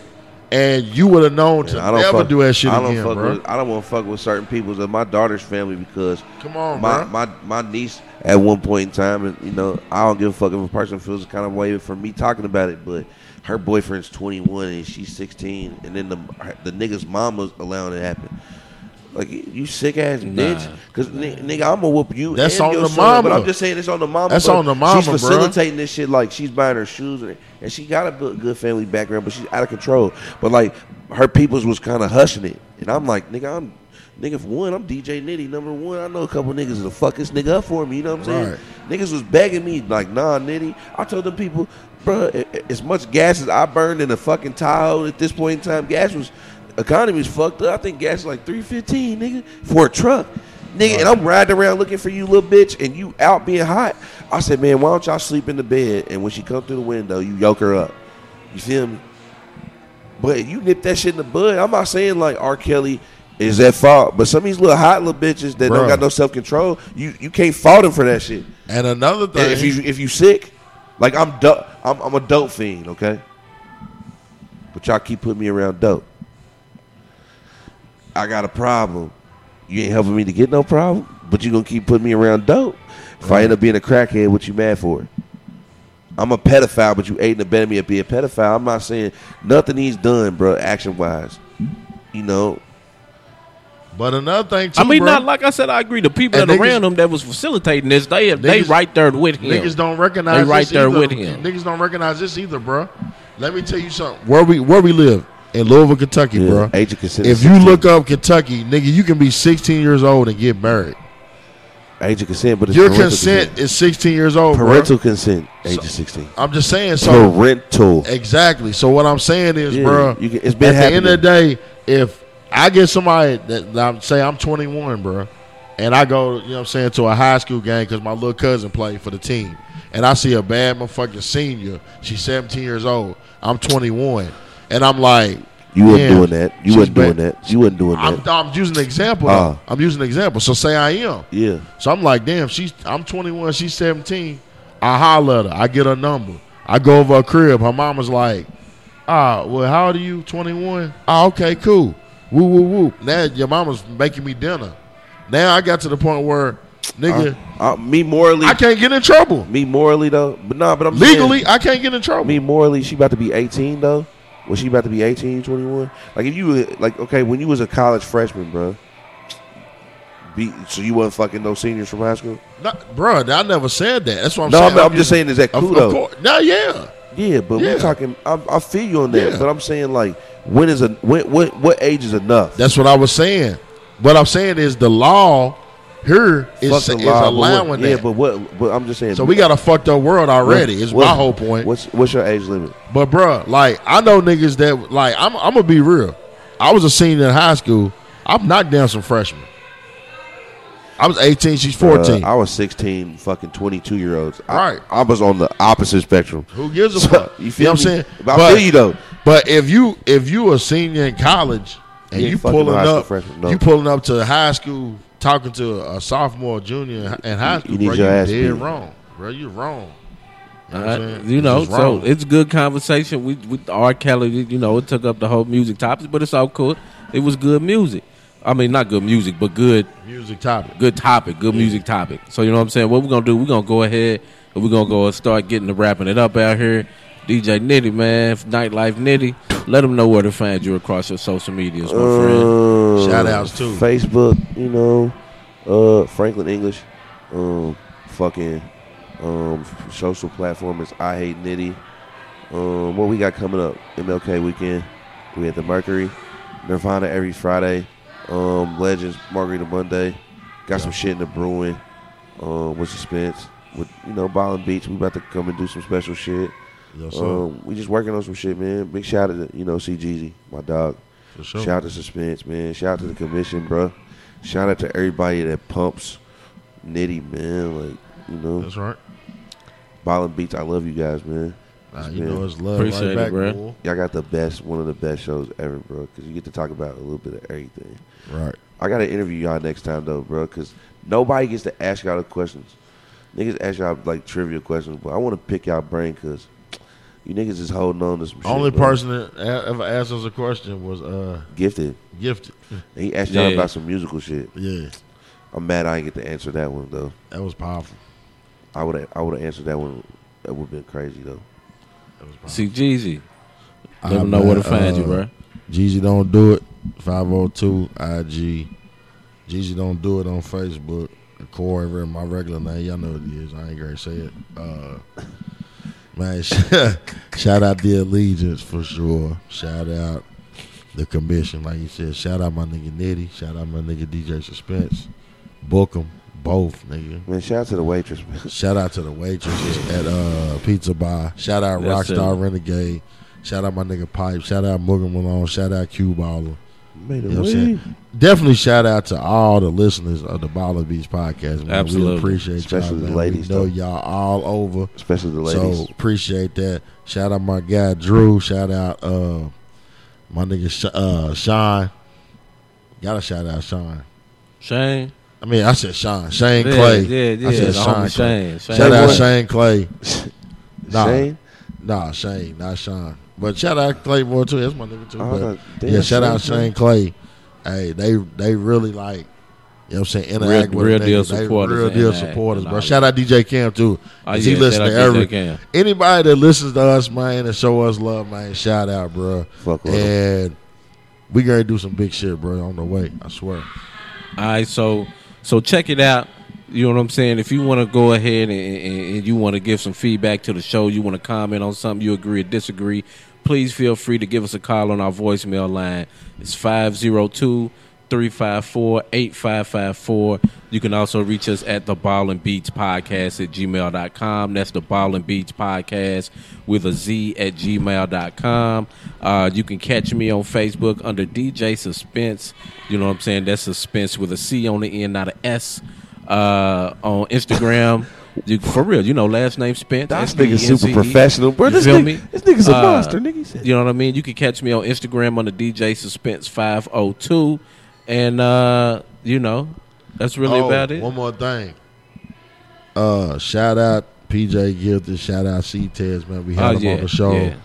and you would have known to never
fuck,
do that shit
I don't
again,
fuck
bro.
With, I don't want to fuck with certain people of my daughter's family because
Come on,
my, my my niece at one point in time, and you know, I don't give a fuck if a person feels kind of way for me talking about it, but her boyfriend's 21 and she's 16, and then the the nigga's mama's allowing it to happen. Like you sick ass bitch, because nigga, I'm gonna whoop you.
That's
and
on
your
the
son, But. I'm just saying it's on the mama.
That's on the mama,
She's facilitating this shit like she's buying her shoes, and, and she got a good, family background, but she's out of control. But like her peoples was kind of hushing it, and I'm like, nigga, I'm nigga for one, I'm DJ Knitti number one. I know a couple niggas to fuck this nigga up for me. You know what I'm saying?
Right.
Niggas was begging me like, nah, Knitti. I told them people, bro, as much gas as I burned in a fucking Tahoe at this point in time, gas was economy was fucked up. I think gas is like three fifteen, nigga, for a truck. Nigga, and I'm riding around looking for you, little bitch, and you out being hot. I said, man, why don't y'all sleep in the bed? And when she come through the window, you yoke her up. You feel me? But you nip that shit in the bud. I'm not saying like R. Kelly is at fault, but some of these little hot little bitches that don't
Bruh.
got no self control, you you can't fault them for that shit.
And another thing,
And if you if you sick, like I'm dope, I'm, I'm a dope fiend, okay. But y'all keep putting me around dope. I got a problem. You ain't helping me to get no problem, but you gonna keep putting me around dope. If I end up being a crackhead, what you mad for? I'm a pedophile, but you aiding and abetting me to be a pedophile. I'm not saying nothing he's done, bro, action wise. You know,
but another thing too,
I mean,
bro,
not like I said. I agree. The people that
niggas-
around him that was facilitating this, they they right there with him.
Niggas don't recognize
They right
this
there
either.
with him.
Niggas don't recognize this either, bro. Let me tell you something. Where we where we live in Louisville, Kentucky,
Yeah,
bro.
age of consent
If you
16.
look up Kentucky, nigga, you can be 16 years old and get married.
age of consent, but it's
Your
parental
consent is 16 years old, bro.
Parental consent, age of 16.
I'm just saying. So
Parental.
exactly. So what I'm saying is,
Yeah,
bro,
you can- it's been
at the end of the day, if I get somebody that, that I'm say I'm 21, bro, and I go, you know what I'm saying, to a high school game because my little cousin played for the team, and I see a bad motherfucking senior, she's 17 years old, I'm 21, and I'm like,
You
weren't
doing that. You wasn't doing that. You weren't doing
I'm,
that.
I'm using an example. Though. I'm using an example. So say I am.
Yeah.
So I'm like, damn, she's I'm 21, she's 17. I holler at her. I get her number. I go over her crib. Her mama's like, ah, well, how old are you? 21? Ah, okay, cool. Woo, woo, woo. Now your mama's making me dinner. Now I got to the point where, nigga,
Uh, uh, me morally,
I can't get in trouble.
me morally though, but nah, but I'm saying-
Legally, I can't get in trouble.
me morally, she about to be 18 though. Was she about to be 18, 21? Like if you were- like okay, when you was a college freshman, bro. Be, so you wasn't fucking no seniors from high school?
Not, bro, I never said that. That's what I'm
No,
saying.
I'm, I'm just saying, is that cool
of
though?
course. No, yeah.
Yeah, but
Yeah.
we're talking. I, I feel you on that,
Yeah.
but I'm saying like, when is a when what what age is enough?
That's what I was saying. What I'm saying is the law here is, is allowing
what,
that.
Yeah, but what? But I'm just saying.
so we got a fucked up world already. Is
What-
my whole point.
What's what's your age limit?
But bruh, like I know niggas that like I'm I'm gonna be real. I was a senior in high school. I've knocked down some freshmen. I was 18, she's 14.
Uh, I was 16, fucking 22 year olds. I-
Right.
I, was on the opposite spectrum.
Who gives a
So,
fuck?
You feel
know what I'm saying?
But I feel you though.
But if you if you a senior in college and
You
you pulling
no high school
up,
no.
you pulling up to high school talking to a sophomore, junior in high school,
you need
bro, you dead
beat.
wrong, bro. You wrong. You, know
Uh, you know, so it's good conversation. We with R. Kelly, you know, it took up the whole music topic, but it's all cool. It was good music. I mean, not good music, but good,
music topic.
good topic, good music topic. So you know what I'm saying. What we're gonna do? We're gonna go ahead and we're gonna go and start getting to wrapping it up out here. DJ Knitti, man, Nightlife Knitti. Let them know where to find you across your social medias, my friend.
Uh,
Shout outs, too.
Facebook, you know, uh, Franklin English, um, fucking, um, social platform is I Hate Knitti. Um, what we got coming up? MLK weekend. We at the Mercury, Nirvana every Friday. Um, Legends Margarita Monday. Got some shit in the brewing. Um, with suspense. With you know, Ballin Beach. We about to come and do some special shit.
Yes, sir.
Um, we just working on some shit, man. Big shout out to you know C Jeezy, my dog.
For sure.
Shout out to Suspense, man. Shout out to the commission, bro. Shout out to everybody that pumps Knitti, man. Like, you know.
That's right.
Ballin' Beats, I love you guys, man.
Nah,
It's
you
been-
know it's love right
Appreciate it, bro.
boy.
Y'all got the best, one of the best shows ever, bro. Because you get to talk about a little bit of everything.
Right.
I got to interview y'all next time, though, bro. Because nobody gets to ask y'all the questions. Niggas ask y'all, like, trivia questions. But I want to pick y'all brain because you niggas is holding on to some shit.
Only
bro.
person that a- ever asked us a question was uh
Gifted.
Gifted.
And he asked y'all
Yeah.
about some musical shit.
Yeah,
I'm mad I didn't get to answer that one, though.
that was powerful.
I would have I would have answered that one. That would have been crazy, though.
That was powerful.
See Jeezy. Let them know where to
man,
find you,
uh,
bro.
Jeezy don't do it. Five oh two IG. Jeezy don't do it on Facebook. Corey, re- my regular name. Y'all know what it is. I ain't gonna say it. Uh, man, [LAUGHS] shout out the allegiance for sure. Shout out the commission, like you said. Shout out my nigga Knitti. Shout out my nigga DJ Suspense. Book them both, nigga.
Man, shout out to the waitress, man. [LAUGHS]
Shout out to the waitresses at uh, Pizza Bar. Shout out
Yes,
Rockstar
sir.
Renegade. Shout out my nigga Pipe. Shout out Morgan Malone. Shout out Q Baller.
Made
You know what I'm
way.
saying? Definitely shout out to all the listeners of the Baller Beach podcast. Man.
Absolutely.
We appreciate
Especially
y'all.
the
man.
ladies,
We know
though.
y'all all over.
Especially the ladies.
So appreciate that. Shout out my guy Drew. Shout out uh, my nigga Sh- uh, Sean. Gotta shout out Sean.
Shane.
I mean, I said Sean. Shane
Yeah,
Clay.
yeah, yeah,
I said Sean.
Shane. Shane
Shout out
what?
Shane Clay. [LAUGHS] Nah,
Shane?
Nah, Shane, not Sean. But shout out Claymore too. That's my nigga too.
Oh, I
But
thought-
yeah, shout out
Shane
Shane Clay. Hey, they they really like, you know what I'm saying, interact
Real-
with
real deal.
They
supporters
real deal supporters, bro. Shout out DJ Cam too.
Oh,
'cause
yeah,
he listen
shout
to
out
every
Cam.
anybody that listens to us, man, and show us love, man. Shout out, bro.
Fuck with 'em.
and we gonna do some big shit, bro. On the way, I swear.
All right, so so check it out. You know what I'm saying? If you want to go ahead and, and, and you want to give some feedback to the show, you want to comment on something, you agree or disagree, please feel free to give us a call on our voicemail line. It's 502 354 8554. You can also reach us at the Ball and Beatz Podcast at gmail.com. That's the Ball and Beatz Podcast with a Z at gmail.com. Uh, you can catch me on Facebook under DJ Suspense. You know what I'm saying? That's Suspense with a C on the end, not a S. Uh, on Instagram. You, for real, you know, last name Spence.
That
S P N
nigga's super
C
professional, bro.
You
This
feel
nigga-
me?
this nigga's a
Uh,
monster, nigga.
You know what I mean? You can catch me on Instagram under DJ Suspense five oh two, and uh, you know, that's really
Oh,
about it.
One more thing. Uh, shout out PJ Gilder. Shout out C Tez, man. We had
Oh,
him
yeah,
on the show
yeah.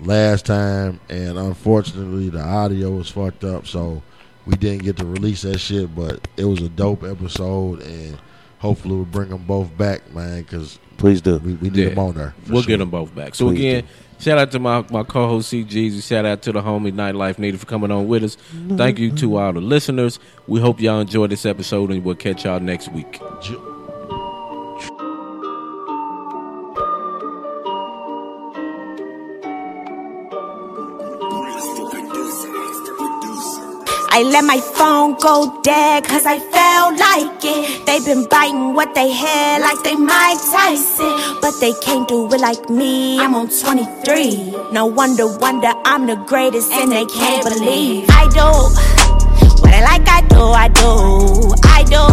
last time, and unfortunately, the audio was fucked up, so we didn't get to release that shit. But it was a dope episode, and hopefully, we'll bring them both back, man. Because
Please do.
we, we need
Yeah.
them on there.
We'll
sure.
get them both back. So
Please
again, shout out to my, my co-host C Jeezy. Shout out to the homie Nightlife Knitti for coming on with us. Thank you to all the listeners. We hope y'all enjoyed this episode, and we'll catch y'all next week.
I let my phone go dead cause I felt like it. They been biting what they had like they Mike Tyson. But they can't do it like me. I'm on 23. No wonder, wonder I'm the greatest and they can't believe. I do what I like, I do, I do. I do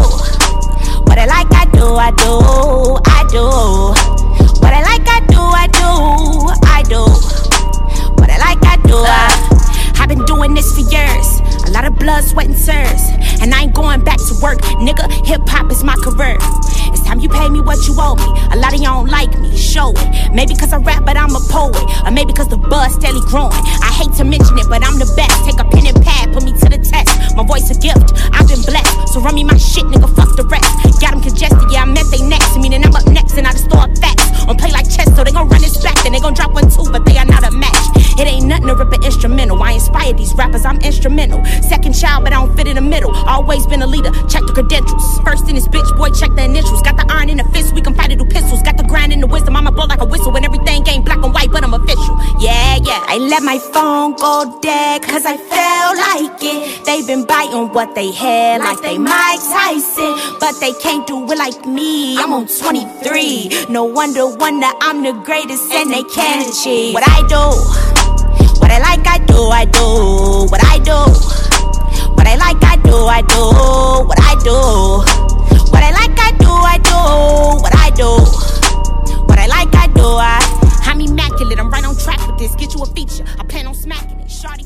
what I like, I do, I do. I do what I like, I do, I do. I do what I like, I do. Uh, Been doing this for years. A lot of blood, sweat, and tears. And I ain't going back to work. Nigga, hip hop is my career. It's time you pay me what you owe me. A lot of y'all don't like me, show it. Maybe cause I rap, but I'm a poet. Or maybe cause the buzz steadily growing. I hate to mention it, but I'm the best. Take a pen and pad, put me to the test. My voice a gift, I've been blessed. So run me my shit, nigga, fuck the rest. Got them congested, yeah, I met they next. Meaning I'm up next and I just throw up facts. Play like chess, so they gon' run this back. Then they gon' drop one too, but they are not a match. It ain't nothing to rip an instrumental. I inspire these rappers, I'm instrumental. Second child, but I don't fit in the middle. Always been a leader, check the credentials. First in this bitch, boy, check the initials. Got the iron in the fist, we can fight it through pistols. Got the grind in the wisdom, I'ma blow like a whistle. And everything ain't black and white, but I'm official. Yeah, yeah. I let my phone go dead, cause I felt like it. They've been biting what they had, like they Mike Tyson. But they can't do it like me. I'm on 23. No wonder, wonder I'm the greatest, and they can't achieve what I do. What What I like, I do, I do. What I do. What I like, I do, I do. What I do. What I like, I do, I do. What I do. What I like, I do. I, I'm immaculate. I'm right on track with this. Get you a feature. I plan on smacking it. Shorty